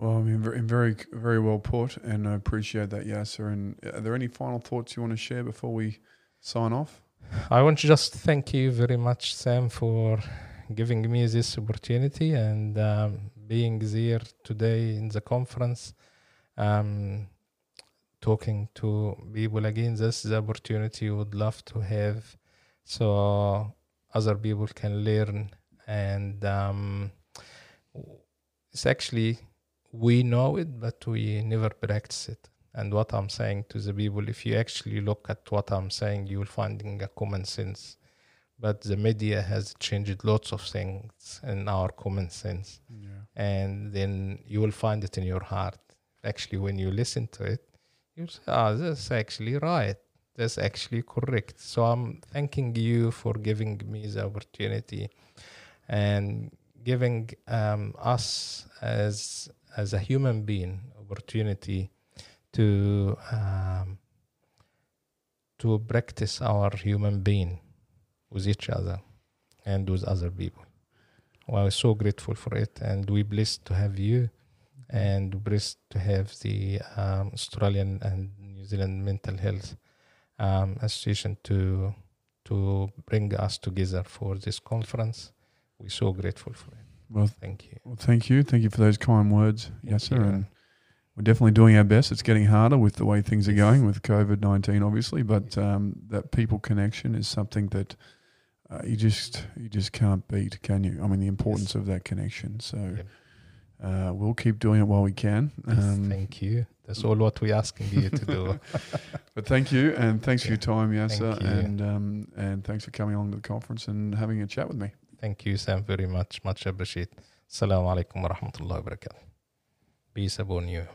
Speaker 1: Well, I mean, very, very, very well put, and I appreciate that, Yasser. And are there any final thoughts you want to share before we sign off?
Speaker 2: I want to just thank you very much, Sam, for giving me this opportunity and um, being here today in the conference, um, talking to people again. This is the opportunity we would love to have, so other people can learn. And um, it's actually we know it, but we never practice it. And what I'm saying to the people, if you actually look at what I'm saying, you will finding a common sense. But the media has changed lots of things in our common sense,
Speaker 1: Yeah.
Speaker 2: and then you will find it in your heart. Actually, when you listen to it, you say, "Ah, this is actually right. That's actually correct." So I'm thanking you for giving me the opportunity and giving um, us as as a human being opportunity to um, to practice our human being with each other and with other people. Well, we're so grateful for it, and we blessed to have you, and blessed to have the um, Australian and New Zealand Mental Health um, Association to to bring us together for this conference. We're so grateful for it.
Speaker 1: Well,
Speaker 2: Thank you.
Speaker 1: well, thank you. Thank you for those kind words,
Speaker 2: Thank
Speaker 1: Yasser.
Speaker 2: you.
Speaker 1: And we're definitely doing our best. It's getting harder with the way things are going with COVID 19, obviously, but um, that people connection is something that uh, you just you just can't beat, can you? I mean, the importance of that connection. So
Speaker 2: Yep.
Speaker 1: uh, we'll keep doing it while we can. Um,
Speaker 2: Thank you. That's all what we're asking you to do.
Speaker 1: But thank you, and thanks for your time, Yasser,
Speaker 2: you.
Speaker 1: and um, and thanks for coming along to the conference and having a chat with me.
Speaker 2: Thank you, Sam, very much. Much appreciate. Assalamu alaikum wa rahmatullahi wa barakatuh. Peace upon you.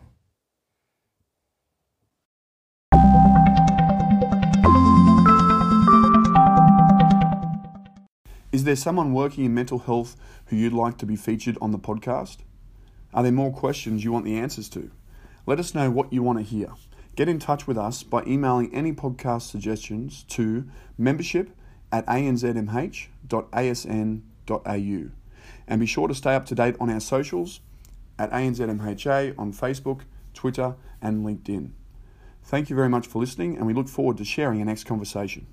Speaker 1: Is there someone working in mental health who you'd like to be featured on the podcast? Are there more questions you want the answers to? Let us know what you want to hear. Get in touch with us by emailing any podcast suggestions to membership at anzmh.asn.au. And be sure to stay up to date on our socials at ANZMHA on Facebook, Twitter, and LinkedIn. Thank you very much for listening, and we look forward to sharing our next conversation.